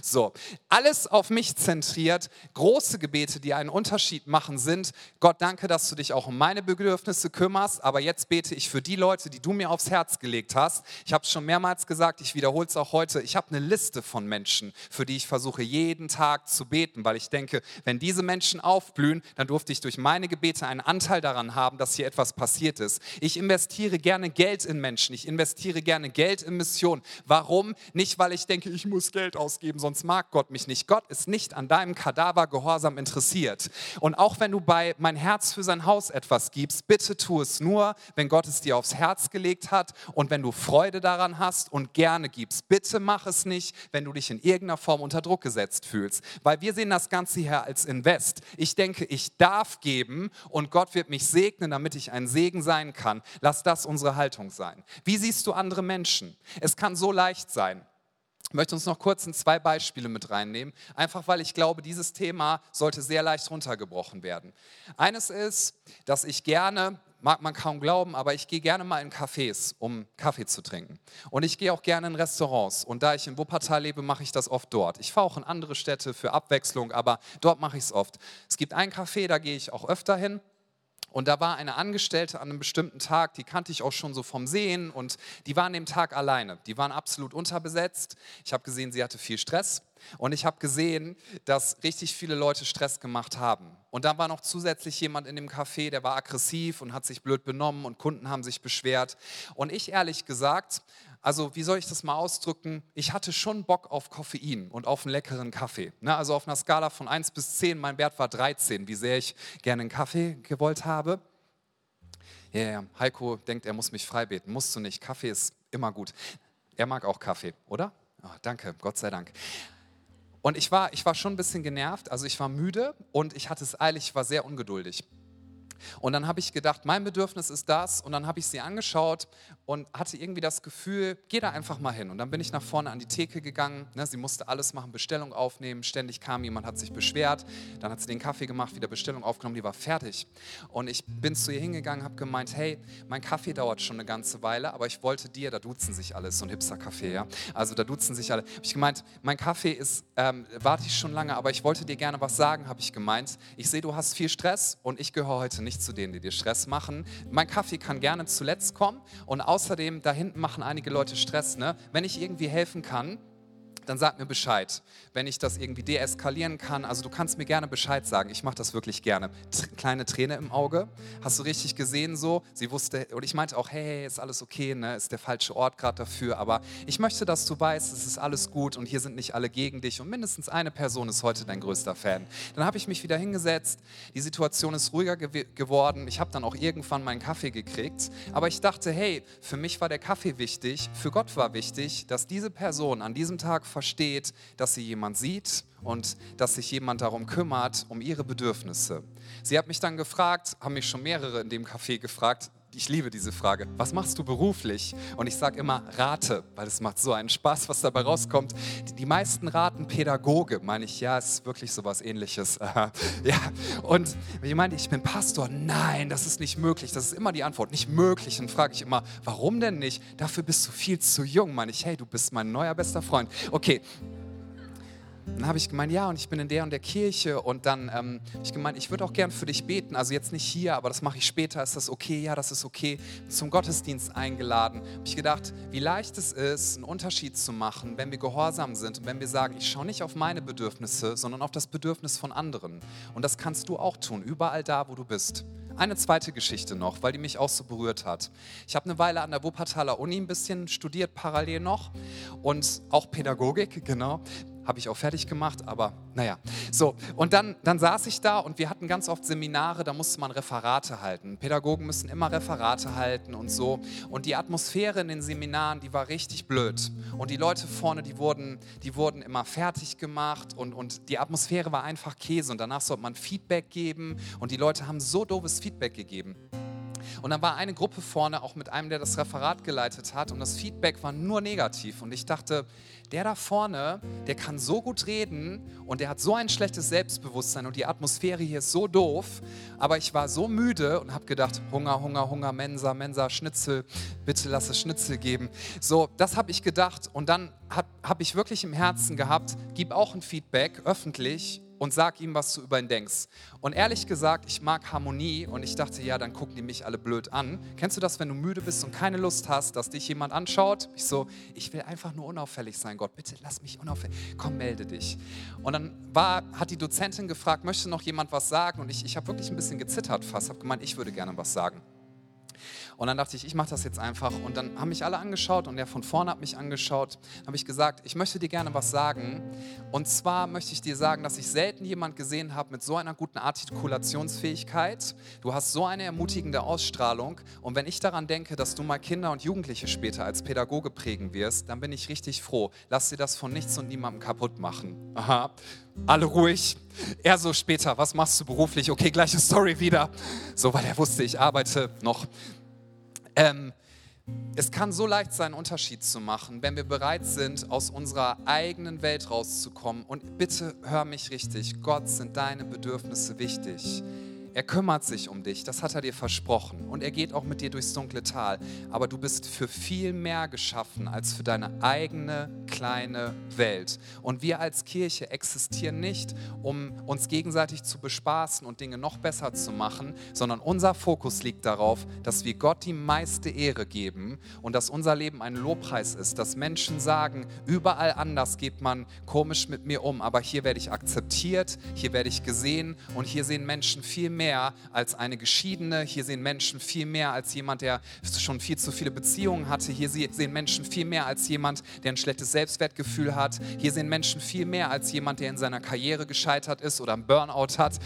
so, alles auf mich zentriert, große Gebete, die einen Unterschied machen, sind, Gott, danke, dass du dich auch um meine Bedürfnisse kümmerst, aber jetzt bete ich für die Leute, die du mir aufs Herz gelegt hast. Ich habe es schon mehrmals gesagt, ich wiederhole es auch heute. Ich habe eine Liste von Menschen, für die ich versuche jeden Tag zu beten, weil ich denke, wenn diese Menschen aufblühen, dann durfte ich durch meine Gebete einen Anteil daran haben, dass hier etwas passiert ist. Ich investiere gerne Geld in Menschen, ich investiere gerne Geld in Mission. Warum? Nicht, weil ich denke, ich muss Geld ausgeben, sonst mag Gott mich nicht. Gott ist nicht an deinem Kadaver Gehorsam interessiert. Und auch wenn du bei mein Herz für sein Haus etwas gibst, bitte tu es nur, wenn Gott es dir aufs Herz gelegt hat und wenn du Freude daran hast und gerne gibst. Bitte mach es nicht, wenn du dich in irgendeiner Form unter Druck gesetzt fühlst, weil wir sehen das Ganze hier als Invest. Ich denke, ich darf geben und Gott wird mich segnen, damit ich ein Segen sein kann. Lass das unsere Haltung sein. Wie siehst du andere Menschen? Es kann so leicht sein. Ich möchte uns noch kurz in zwei Beispiele mit reinnehmen, einfach weil ich glaube, dieses Thema sollte sehr leicht runtergebrochen werden. Eines ist, dass ich gerne, mag man kaum glauben, aber ich gehe gerne mal in Cafés, um Kaffee zu trinken. Und ich gehe auch gerne in Restaurants. Und da ich in Wuppertal lebe, mache ich das oft dort. Ich fahre auch in andere Städte für Abwechslung, aber dort mache ich es oft. Es gibt ein Café, da gehe ich auch öfter hin. Und da war eine Angestellte an einem bestimmten Tag, die kannte ich auch schon so vom Sehen und die war an dem Tag alleine. Die waren absolut unterbesetzt. Ich habe gesehen, sie hatte viel Stress Und ich habe gesehen, dass richtig viele Leute Stress gemacht haben. Und dann war noch zusätzlich jemand in dem Café, der war aggressiv und hat sich blöd benommen und Kunden haben sich beschwert. Und ich ehrlich gesagt, also wie soll ich das mal ausdrücken? Ich hatte schon Bock auf Koffein und auf einen leckeren Kaffee. Ne? Also auf einer Skala von 1 bis 10, mein Wert war 13, wie sehr ich gerne einen Kaffee gewollt habe. Ja, yeah, Heiko denkt, er muss mich freibeten. Musst du nicht. Kaffee ist immer gut. Er mag auch Kaffee, oder? Oh, danke, Gott sei Dank. Und ich war, ich war schon ein bisschen genervt, also ich war müde und ich hatte es eilig, ich war sehr ungeduldig. Und dann habe ich gedacht, mein Bedürfnis ist das. Und dann habe ich sie angeschaut und hatte irgendwie das Gefühl, geh da einfach mal hin. Und dann bin ich nach vorne an die Theke gegangen. Ne, sie musste alles machen, Bestellung aufnehmen. Ständig kam jemand, hat sich beschwert. Dann hat sie den Kaffee gemacht, wieder Bestellung aufgenommen, die war fertig. Und ich bin zu ihr hingegangen, habe gemeint, hey, mein Kaffee dauert schon eine ganze Weile, aber ich wollte dir, da duzen sich alle, so ein Hipster-Kaffee, ja. Also da duzen sich alle. Habe ich gemeint, mein Kaffee ist, ähm, warte ich schon lange, aber ich wollte dir gerne was sagen, habe ich gemeint. Ich sehe, du hast viel Stress und ich gehöre heute nicht zu denen, die dir Stress machen. Mein Kaffee kann gerne zuletzt kommen und außerdem, da hinten machen einige Leute Stress. Ne? Wenn ich irgendwie helfen kann, dann sag mir Bescheid, wenn ich das irgendwie deeskalieren kann. Also du kannst mir gerne Bescheid sagen. Ich mache das wirklich gerne. T kleine Träne im Auge. Hast du richtig gesehen so? Sie wusste, und ich meinte auch, hey, ist alles okay, ne? ist der falsche Ort gerade dafür. Aber ich möchte, dass du weißt, es ist alles gut und hier sind nicht alle gegen dich. Und mindestens eine Person ist heute dein größter Fan. Dann habe ich mich wieder hingesetzt. Die Situation ist ruhiger ge geworden. Ich habe dann auch irgendwann meinen Kaffee gekriegt. Aber ich dachte, hey, für mich war der Kaffee wichtig. Für Gott war wichtig, dass diese Person an diesem Tag versteht, dass sie jemand sieht und dass sich jemand darum kümmert, um ihre Bedürfnisse. Sie hat mich dann gefragt, haben mich schon mehrere in dem Café gefragt, ich liebe diese Frage. Was machst du beruflich? Und ich sage immer Rate, weil es macht so einen Spaß, was dabei rauskommt. Die, die meisten raten Pädagoge. Meine ich, ja, ist wirklich sowas ähnliches. ja. Und ich meine, ich bin Pastor. Nein, das ist nicht möglich. Das ist immer die Antwort. Nicht möglich. Dann frage ich immer, warum denn nicht? Dafür bist du viel zu jung. Meine ich, hey, du bist mein neuer bester Freund. Okay, dann habe ich gemeint, ja, und ich bin in der und der Kirche. Und dann ähm, habe ich gemeint, ich würde auch gern für dich beten. Also jetzt nicht hier, aber das mache ich später. Ist das okay? Ja, das ist okay. Zum Gottesdienst eingeladen. Habe ich gedacht, wie leicht es ist, einen Unterschied zu machen, wenn wir gehorsam sind und wenn wir sagen, ich schaue nicht auf meine Bedürfnisse, sondern auf das Bedürfnis von anderen. Und das kannst du auch tun, überall da, wo du bist. Eine zweite Geschichte noch, weil die mich auch so berührt hat. Ich habe eine Weile an der Wuppertaler Uni ein bisschen studiert, parallel noch und auch Pädagogik, genau habe ich auch fertig gemacht, aber naja. So, und dann, dann saß ich da und wir hatten ganz oft Seminare, da musste man Referate halten. Pädagogen müssen immer Referate halten und so. Und die Atmosphäre in den Seminaren, die war richtig blöd. Und die Leute vorne, die wurden, die wurden immer fertig gemacht und, und die Atmosphäre war einfach Käse. Und danach sollte man Feedback geben und die Leute haben so doofes Feedback gegeben. Und dann war eine Gruppe vorne auch mit einem, der das Referat geleitet hat und das Feedback war nur negativ. Und ich dachte, der da vorne, der kann so gut reden und der hat so ein schlechtes Selbstbewusstsein und die Atmosphäre hier ist so doof. Aber ich war so müde und habe gedacht, Hunger, Hunger, Hunger, Mensa, Mensa, Schnitzel, bitte lass es Schnitzel geben. So, das habe ich gedacht und dann habe hab ich wirklich im Herzen gehabt, gib auch ein Feedback öffentlich und sag ihm, was du über ihn denkst. Und ehrlich gesagt, ich mag Harmonie und ich dachte, ja, dann gucken die mich alle blöd an. Kennst du das, wenn du müde bist und keine Lust hast, dass dich jemand anschaut? Ich so, ich will einfach nur unauffällig sein, Gott, bitte lass mich unauffällig. Komm, melde dich. Und dann war, hat die Dozentin gefragt, möchte noch jemand was sagen? Und ich, ich habe wirklich ein bisschen gezittert fast, habe gemeint, ich würde gerne was sagen. Und dann dachte ich, ich mache das jetzt einfach. Und dann haben mich alle angeschaut und der von vorne hat mich angeschaut. habe ich gesagt, ich möchte dir gerne was sagen. Und zwar möchte ich dir sagen, dass ich selten jemand gesehen habe mit so einer guten Artikulationsfähigkeit. Du hast so eine ermutigende Ausstrahlung. Und wenn ich daran denke, dass du mal Kinder und Jugendliche später als Pädagoge prägen wirst, dann bin ich richtig froh. Lass dir das von nichts und niemandem kaputt machen. Aha alle ruhig. Er so später, was machst du beruflich? Okay, gleiche Story wieder. So, weil er wusste, ich arbeite noch ähm, es kann so leicht sein, einen Unterschied zu machen, wenn wir bereit sind, aus unserer eigenen Welt rauszukommen. Und bitte hör mich richtig, Gott sind deine Bedürfnisse wichtig. Er kümmert sich um dich, das hat er dir versprochen. Und er geht auch mit dir durchs dunkle Tal. Aber du bist für viel mehr geschaffen als für deine eigene kleine Welt. Und wir als Kirche existieren nicht, um uns gegenseitig zu bespaßen und Dinge noch besser zu machen, sondern unser Fokus liegt darauf, dass wir Gott die meiste Ehre geben und dass unser Leben ein Lobpreis ist, dass Menschen sagen, überall anders geht man komisch mit mir um, aber hier werde ich akzeptiert, hier werde ich gesehen und hier sehen Menschen viel mehr als eine Geschiedene, hier sehen Menschen viel mehr als jemand, der schon viel zu viele Beziehungen hatte, hier sehen Menschen viel mehr als jemand, der ein schlechtes Selbstwertgefühl hat, hier sehen Menschen viel mehr als jemand, der in seiner Karriere gescheitert ist oder einen Burnout hat.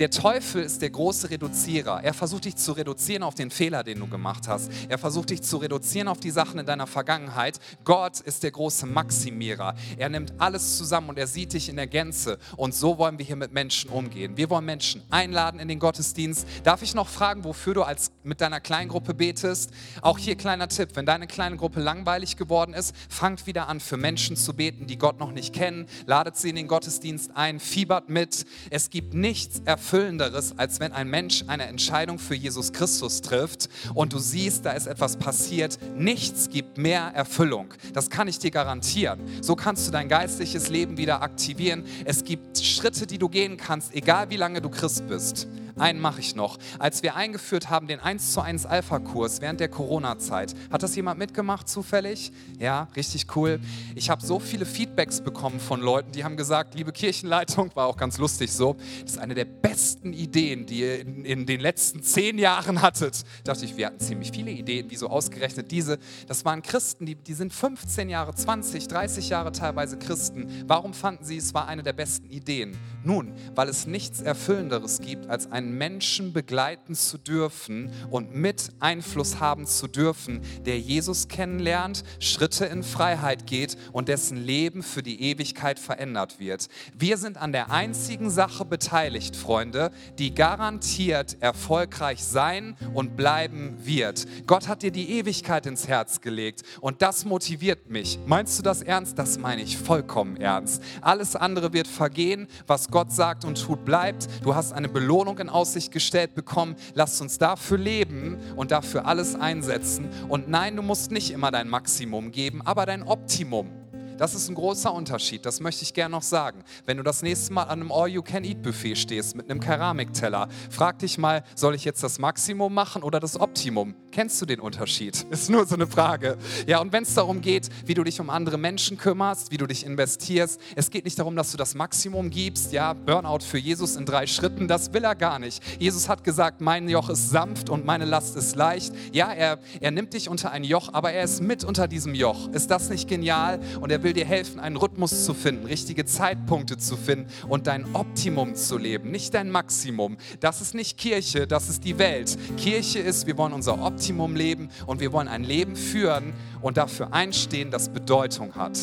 Der Teufel ist der große Reduzierer. Er versucht dich zu reduzieren auf den Fehler, den du gemacht hast. Er versucht dich zu reduzieren auf die Sachen in deiner Vergangenheit. Gott ist der große Maximierer. Er nimmt alles zusammen und er sieht dich in der Gänze. Und so wollen wir hier mit Menschen umgehen. Wir wollen Menschen einladen in den Gottesdienst. Darf ich noch fragen, wofür du als mit deiner Kleingruppe betest? Auch hier kleiner Tipp, wenn deine kleine Gruppe langweilig geworden ist, fangt wieder an für Menschen zu beten, die Gott noch nicht kennen. Ladet sie in den Gottesdienst ein, fiebert mit. Es gibt nichts erfüllendes Erfüllenderes, als wenn ein Mensch eine Entscheidung für Jesus Christus trifft und du siehst, da ist etwas passiert. Nichts gibt mehr Erfüllung. Das kann ich dir garantieren. So kannst du dein geistliches Leben wieder aktivieren. Es gibt Schritte, die du gehen kannst, egal wie lange du Christ bist. Einen mache ich noch. Als wir eingeführt haben den 1 zu 1 Alpha-Kurs während der Corona-Zeit, hat das jemand mitgemacht zufällig? Ja, richtig cool. Ich habe so viele Feedbacks bekommen von Leuten, die haben gesagt, liebe Kirchenleitung, war auch ganz lustig so, das ist eine der besten Ideen, die ihr in, in den letzten zehn Jahren hattet. Da dachte ich, wir hatten ziemlich viele Ideen, wieso ausgerechnet diese. Das waren Christen, die, die sind 15 Jahre, 20, 30 Jahre teilweise Christen. Warum fanden sie, es war eine der besten Ideen? Nun, weil es nichts Erfüllenderes gibt, als einen Menschen begleiten zu dürfen und mit Einfluss haben zu dürfen, der Jesus kennenlernt, Schritte in Freiheit geht und dessen Leben für die Ewigkeit verändert wird. Wir sind an der einzigen Sache beteiligt, Freunde, die garantiert erfolgreich sein und bleiben wird. Gott hat dir die Ewigkeit ins Herz gelegt und das motiviert mich. Meinst du das ernst? Das meine ich vollkommen ernst. Alles andere wird vergehen, was Gott sagt und tut, bleibt. Du hast eine Belohnung in Aussicht gestellt bekommen. Lasst uns dafür leben und dafür alles einsetzen. Und nein, du musst nicht immer dein Maximum geben, aber dein Optimum. Das ist ein großer Unterschied, das möchte ich gerne noch sagen. Wenn du das nächste Mal an einem All-You-Can-Eat-Buffet stehst mit einem Keramikteller, frag dich mal, soll ich jetzt das Maximum machen oder das Optimum? Kennst du den Unterschied? Ist nur so eine Frage. Ja, und wenn es darum geht, wie du dich um andere Menschen kümmerst, wie du dich investierst, es geht nicht darum, dass du das Maximum gibst, ja, Burnout für Jesus in drei Schritten, das will er gar nicht. Jesus hat gesagt, mein Joch ist sanft und meine Last ist leicht. Ja, er, er nimmt dich unter ein Joch, aber er ist mit unter diesem Joch. Ist das nicht genial? Und er will will dir helfen, einen Rhythmus zu finden, richtige Zeitpunkte zu finden und dein Optimum zu leben, nicht dein Maximum. Das ist nicht Kirche, das ist die Welt. Kirche ist, wir wollen unser Optimum leben und wir wollen ein Leben führen und dafür einstehen, das Bedeutung hat.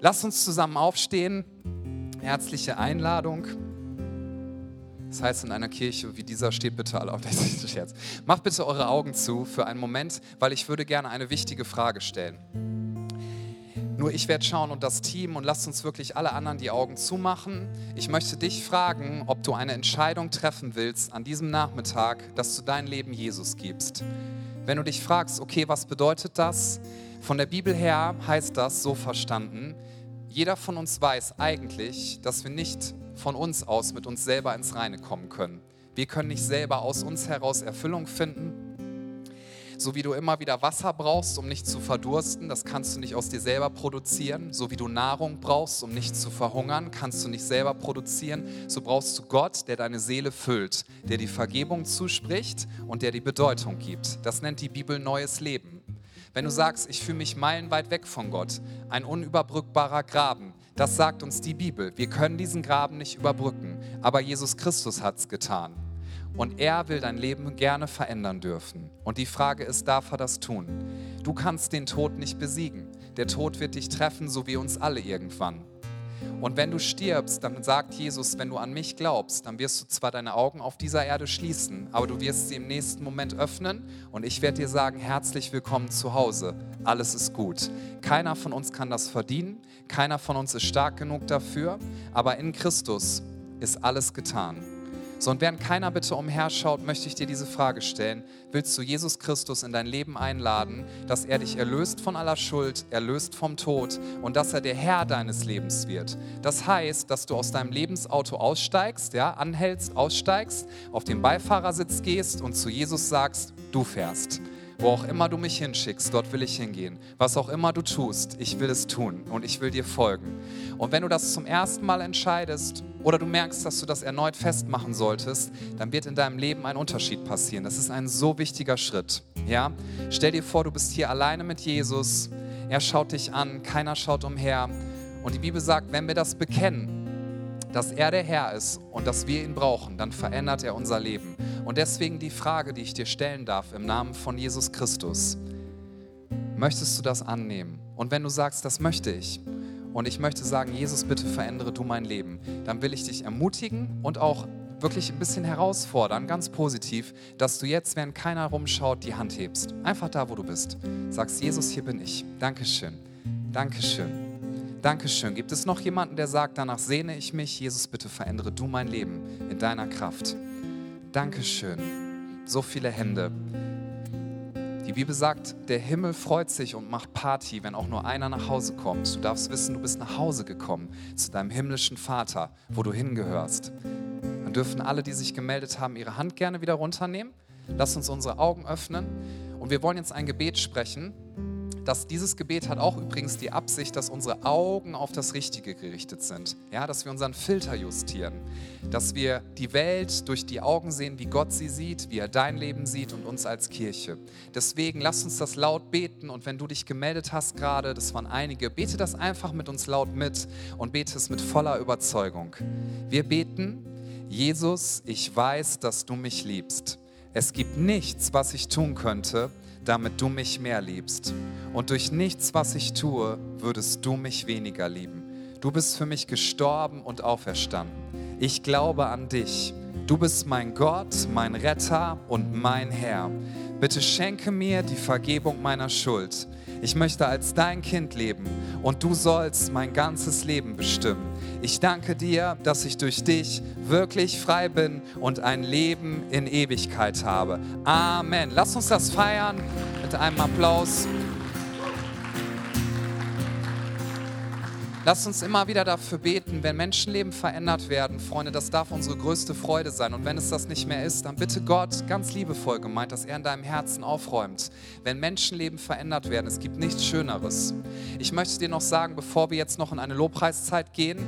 Lass uns zusammen aufstehen. Herzliche Einladung. Das heißt, in einer Kirche wie dieser steht bitte alle auf. Das ist Scherz. Macht bitte eure Augen zu für einen Moment, weil ich würde gerne eine wichtige Frage stellen. Nur ich werde schauen und das Team und lasst uns wirklich alle anderen die Augen zumachen. Ich möchte dich fragen, ob du eine Entscheidung treffen willst an diesem Nachmittag, dass du dein Leben Jesus gibst. Wenn du dich fragst, okay, was bedeutet das? Von der Bibel her heißt das so verstanden, jeder von uns weiß eigentlich, dass wir nicht von uns aus mit uns selber ins Reine kommen können. Wir können nicht selber aus uns heraus Erfüllung finden. So wie du immer wieder Wasser brauchst, um nicht zu verdursten, das kannst du nicht aus dir selber produzieren. So wie du Nahrung brauchst, um nicht zu verhungern, kannst du nicht selber produzieren. So brauchst du Gott, der deine Seele füllt, der die Vergebung zuspricht und der die Bedeutung gibt. Das nennt die Bibel neues Leben. Wenn du sagst, ich fühle mich meilenweit weg von Gott, ein unüberbrückbarer Graben, das sagt uns die Bibel. Wir können diesen Graben nicht überbrücken, aber Jesus Christus hat es getan. Und er will dein Leben gerne verändern dürfen. Und die Frage ist, darf er das tun? Du kannst den Tod nicht besiegen. Der Tod wird dich treffen, so wie uns alle irgendwann. Und wenn du stirbst, dann sagt Jesus, wenn du an mich glaubst, dann wirst du zwar deine Augen auf dieser Erde schließen, aber du wirst sie im nächsten Moment öffnen und ich werde dir sagen, herzlich willkommen zu Hause. Alles ist gut. Keiner von uns kann das verdienen, keiner von uns ist stark genug dafür, aber in Christus ist alles getan. So, und während keiner bitte umherschaut, möchte ich dir diese Frage stellen. Willst du Jesus Christus in dein Leben einladen, dass er dich erlöst von aller Schuld, erlöst vom Tod und dass er der Herr deines Lebens wird? Das heißt, dass du aus deinem Lebensauto aussteigst, ja, anhältst, aussteigst, auf den Beifahrersitz gehst und zu Jesus sagst, du fährst. Wo auch immer du mich hinschickst, dort will ich hingehen. Was auch immer du tust, ich will es tun und ich will dir folgen. Und wenn du das zum ersten Mal entscheidest oder du merkst, dass du das erneut festmachen solltest, dann wird in deinem Leben ein Unterschied passieren. Das ist ein so wichtiger Schritt. Ja? Stell dir vor, du bist hier alleine mit Jesus. Er schaut dich an, keiner schaut umher. Und die Bibel sagt, wenn wir das bekennen, dass er der Herr ist und dass wir ihn brauchen, dann verändert er unser Leben. Und deswegen die Frage, die ich dir stellen darf im Namen von Jesus Christus. Möchtest du das annehmen? Und wenn du sagst, das möchte ich, und ich möchte sagen, Jesus, bitte verändere du mein Leben, dann will ich dich ermutigen und auch wirklich ein bisschen herausfordern, ganz positiv, dass du jetzt, während keiner rumschaut, die Hand hebst. Einfach da, wo du bist. Sagst, Jesus, hier bin ich. Dankeschön. Dankeschön. Dankeschön. Gibt es noch jemanden, der sagt, danach sehne ich mich? Jesus, bitte verändere du mein Leben in deiner Kraft. Dankeschön. So viele Hände. Die Bibel sagt, der Himmel freut sich und macht Party, wenn auch nur einer nach Hause kommt. Du darfst wissen, du bist nach Hause gekommen, zu deinem himmlischen Vater, wo du hingehörst. Dann dürfen alle, die sich gemeldet haben, ihre Hand gerne wieder runternehmen. Lass uns unsere Augen öffnen. Und wir wollen jetzt ein Gebet sprechen dass dieses Gebet hat auch übrigens die Absicht, dass unsere Augen auf das Richtige gerichtet sind. Ja, dass wir unseren Filter justieren. Dass wir die Welt durch die Augen sehen, wie Gott sie sieht, wie er dein Leben sieht und uns als Kirche. Deswegen lass uns das laut beten und wenn du dich gemeldet hast gerade, das waren einige, bete das einfach mit uns laut mit und bete es mit voller Überzeugung. Wir beten, Jesus, ich weiß, dass du mich liebst. Es gibt nichts, was ich tun könnte, damit du mich mehr liebst. Und durch nichts, was ich tue, würdest du mich weniger lieben. Du bist für mich gestorben und auferstanden. Ich glaube an dich. Du bist mein Gott, mein Retter und mein Herr. Bitte schenke mir die Vergebung meiner Schuld. Ich möchte als dein Kind leben und du sollst mein ganzes Leben bestimmen. Ich danke dir, dass ich durch dich wirklich frei bin und ein Leben in Ewigkeit habe. Amen. Lass uns das feiern mit einem Applaus. Lasst uns immer wieder dafür beten, wenn Menschenleben verändert werden, Freunde, das darf unsere größte Freude sein. Und wenn es das nicht mehr ist, dann bitte Gott, ganz liebevoll gemeint, dass er in deinem Herzen aufräumt. Wenn Menschenleben verändert werden, es gibt nichts Schöneres. Ich möchte dir noch sagen, bevor wir jetzt noch in eine Lobpreiszeit gehen,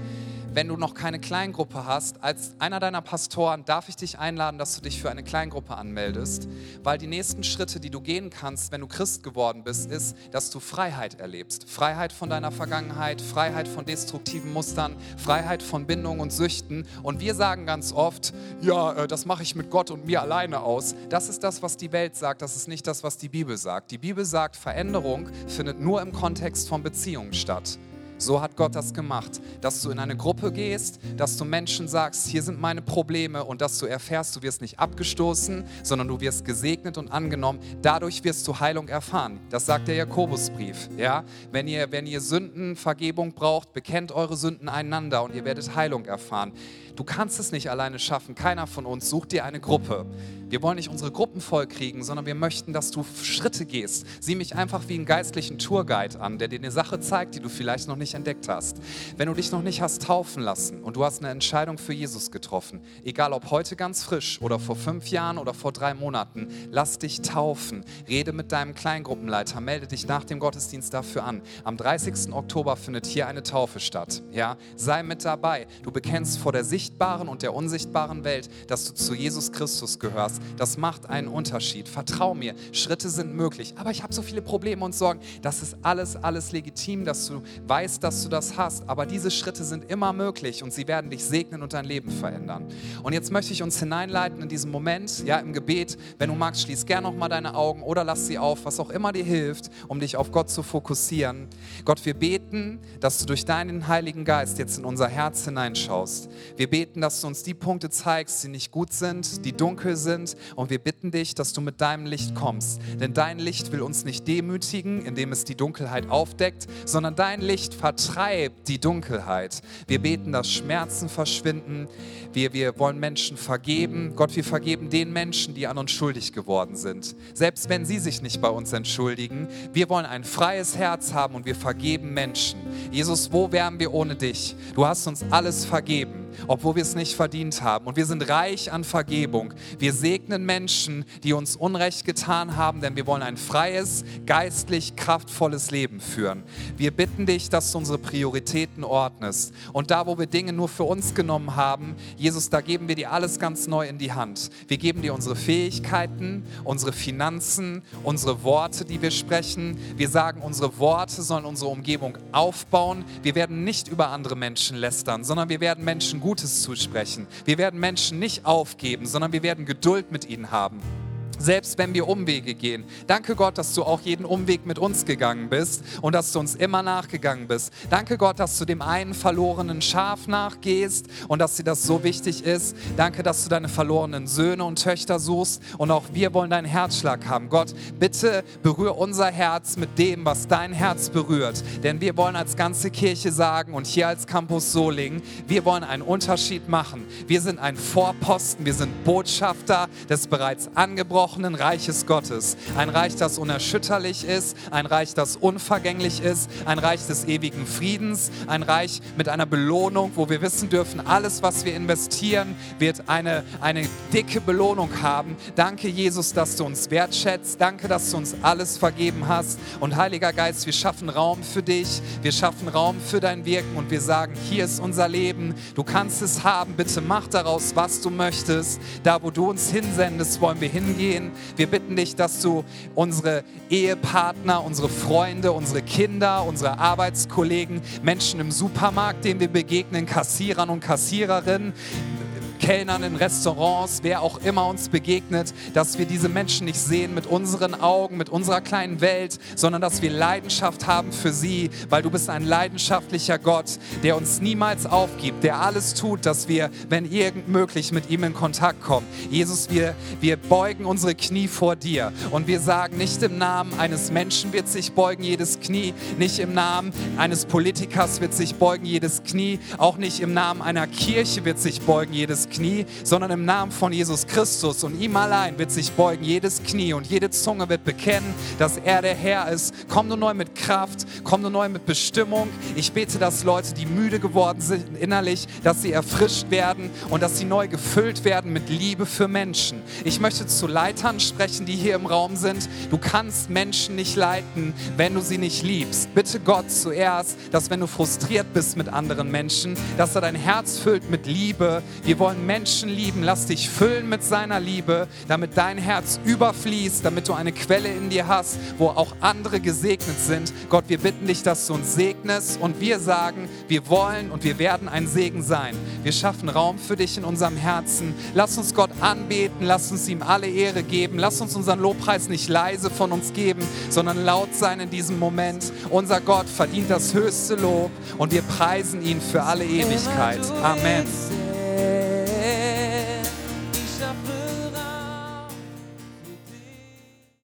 wenn du noch keine Kleingruppe hast, als einer deiner Pastoren darf ich dich einladen, dass du dich für eine Kleingruppe anmeldest, weil die nächsten Schritte, die du gehen kannst, wenn du Christ geworden bist, ist, dass du Freiheit erlebst. Freiheit von deiner Vergangenheit, Freiheit von destruktiven Mustern, Freiheit von Bindungen und Süchten. Und wir sagen ganz oft, ja, äh, das mache ich mit Gott und mir alleine aus. Das ist das, was die Welt sagt, das ist nicht das, was die Bibel sagt. Die Bibel sagt, Veränderung findet nur im Kontext von Beziehungen statt. So hat Gott das gemacht, dass du in eine Gruppe gehst, dass du Menschen sagst, hier sind meine Probleme und dass du erfährst, du wirst nicht abgestoßen, sondern du wirst gesegnet und angenommen. Dadurch wirst du Heilung erfahren. Das sagt der Jakobusbrief. Ja? Wenn, ihr, wenn ihr Sündenvergebung braucht, bekennt eure Sünden einander und ihr werdet Heilung erfahren. Du kannst es nicht alleine schaffen. Keiner von uns sucht dir eine Gruppe. Wir wollen nicht unsere Gruppen voll kriegen, sondern wir möchten, dass du Schritte gehst. Sieh mich einfach wie einen geistlichen Tourguide an, der dir eine Sache zeigt, die du vielleicht noch nicht entdeckt hast. Wenn du dich noch nicht hast taufen lassen und du hast eine Entscheidung für Jesus getroffen, egal ob heute ganz frisch oder vor fünf Jahren oder vor drei Monaten, lass dich taufen. Rede mit deinem Kleingruppenleiter, melde dich nach dem Gottesdienst dafür an. Am 30. Oktober findet hier eine Taufe statt. Ja, sei mit dabei. Du bekennst vor der sichtbaren und der unsichtbaren Welt, dass du zu Jesus Christus gehörst das macht einen Unterschied. Vertrau mir, Schritte sind möglich. Aber ich habe so viele Probleme und Sorgen. Das ist alles, alles legitim, dass du weißt, dass du das hast. Aber diese Schritte sind immer möglich und sie werden dich segnen und dein Leben verändern. Und jetzt möchte ich uns hineinleiten in diesen Moment, ja, im Gebet. Wenn du magst, schließ gerne noch mal deine Augen oder lass sie auf, was auch immer dir hilft, um dich auf Gott zu fokussieren. Gott, wir beten, dass du durch deinen Heiligen Geist jetzt in unser Herz hineinschaust. Wir beten, dass du uns die Punkte zeigst, die nicht gut sind, die dunkel sind, und wir bitten dich, dass du mit deinem Licht kommst. Denn dein Licht will uns nicht demütigen, indem es die Dunkelheit aufdeckt, sondern dein Licht vertreib die Dunkelheit. Wir beten, dass Schmerzen verschwinden. Wir, wir wollen Menschen vergeben. Gott, wir vergeben den Menschen, die an uns schuldig geworden sind. Selbst wenn sie sich nicht bei uns entschuldigen. Wir wollen ein freies Herz haben und wir vergeben Menschen. Jesus, wo wären wir ohne dich? Du hast uns alles vergeben obwohl wir es nicht verdient haben. Und wir sind reich an Vergebung. Wir segnen Menschen, die uns Unrecht getan haben, denn wir wollen ein freies, geistlich kraftvolles Leben führen. Wir bitten dich, dass du unsere Prioritäten ordnest. Und da, wo wir Dinge nur für uns genommen haben, Jesus, da geben wir dir alles ganz neu in die Hand. Wir geben dir unsere Fähigkeiten, unsere Finanzen, unsere Worte, die wir sprechen. Wir sagen, unsere Worte sollen unsere Umgebung aufbauen. Wir werden nicht über andere Menschen lästern, sondern wir werden Menschen Gutes zusprechen. Wir werden Menschen nicht aufgeben, sondern wir werden Geduld mit ihnen haben selbst wenn wir Umwege gehen. Danke Gott, dass du auch jeden Umweg mit uns gegangen bist und dass du uns immer nachgegangen bist. Danke Gott, dass du dem einen verlorenen Schaf nachgehst und dass dir das so wichtig ist. Danke, dass du deine verlorenen Söhne und Töchter suchst und auch wir wollen deinen Herzschlag haben. Gott, bitte berühre unser Herz mit dem, was dein Herz berührt. Denn wir wollen als ganze Kirche sagen und hier als Campus Solingen, wir wollen einen Unterschied machen. Wir sind ein Vorposten, wir sind Botschafter des bereits angebrochenen versprochenen Reiches Gottes. Ein Reich, das unerschütterlich ist, ein Reich, das unvergänglich ist, ein Reich des ewigen Friedens, ein Reich mit einer Belohnung, wo wir wissen dürfen, alles, was wir investieren, wird eine, eine dicke Belohnung haben. Danke, Jesus, dass du uns wertschätzt. Danke, dass du uns alles vergeben hast. Und Heiliger Geist, wir schaffen Raum für dich. Wir schaffen Raum für dein Wirken und wir sagen, hier ist unser Leben. Du kannst es haben. Bitte mach daraus, was du möchtest. Da, wo du uns hinsendest, wollen wir hingehen sehen. Wir bitten dich, dass du unsere Ehepartner, unsere Freunde, unsere Kinder, unsere Arbeitskollegen, Menschen im Supermarkt, denen wir begegnen, Kassierern und Kassiererinnen, Kellnern in Restaurants, wer auch immer uns begegnet, dass wir diese Menschen nicht sehen mit unseren Augen, mit unserer kleinen Welt, sondern dass wir Leidenschaft haben für sie, weil du bist ein leidenschaftlicher Gott, der uns niemals aufgibt, der alles tut, dass wir, wenn irgend möglich, mit ihm in Kontakt kommen. Jesus, wir, wir beugen unsere Knie vor dir und wir sagen, nicht im Namen eines Menschen wird sich beugen jedes Knie, nicht im Namen eines Politikers wird sich beugen jedes Knie, auch nicht im Namen einer Kirche wird sich beugen jedes Knie. Knie, sondern im Namen von Jesus Christus und ihm allein wird sich beugen jedes Knie und jede Zunge wird bekennen, dass er der Herr ist. Komm nur neu mit Kraft, komm nur neu mit Bestimmung. Ich bete, dass Leute, die müde geworden sind innerlich, dass sie erfrischt werden und dass sie neu gefüllt werden mit Liebe für Menschen. Ich möchte zu Leitern sprechen, die hier im Raum sind. Du kannst Menschen nicht leiten, wenn du sie nicht liebst. Bitte Gott zuerst, dass wenn du frustriert bist mit anderen Menschen, dass er dein Herz füllt mit Liebe. Wir wollen Menschen lieben. Lass dich füllen mit seiner Liebe, damit dein Herz überfließt, damit du eine Quelle in dir hast, wo auch andere gesegnet sind. Gott, wir bitten dich, dass du uns segnest und wir sagen, wir wollen und wir werden ein Segen sein. Wir schaffen Raum für dich in unserem Herzen. Lass uns Gott anbeten, lass uns ihm alle Ehre geben. Lass uns unseren Lobpreis nicht leise von uns geben, sondern laut sein in diesem Moment. Unser Gott verdient das höchste Lob und wir preisen ihn für alle Ewigkeit. Amen.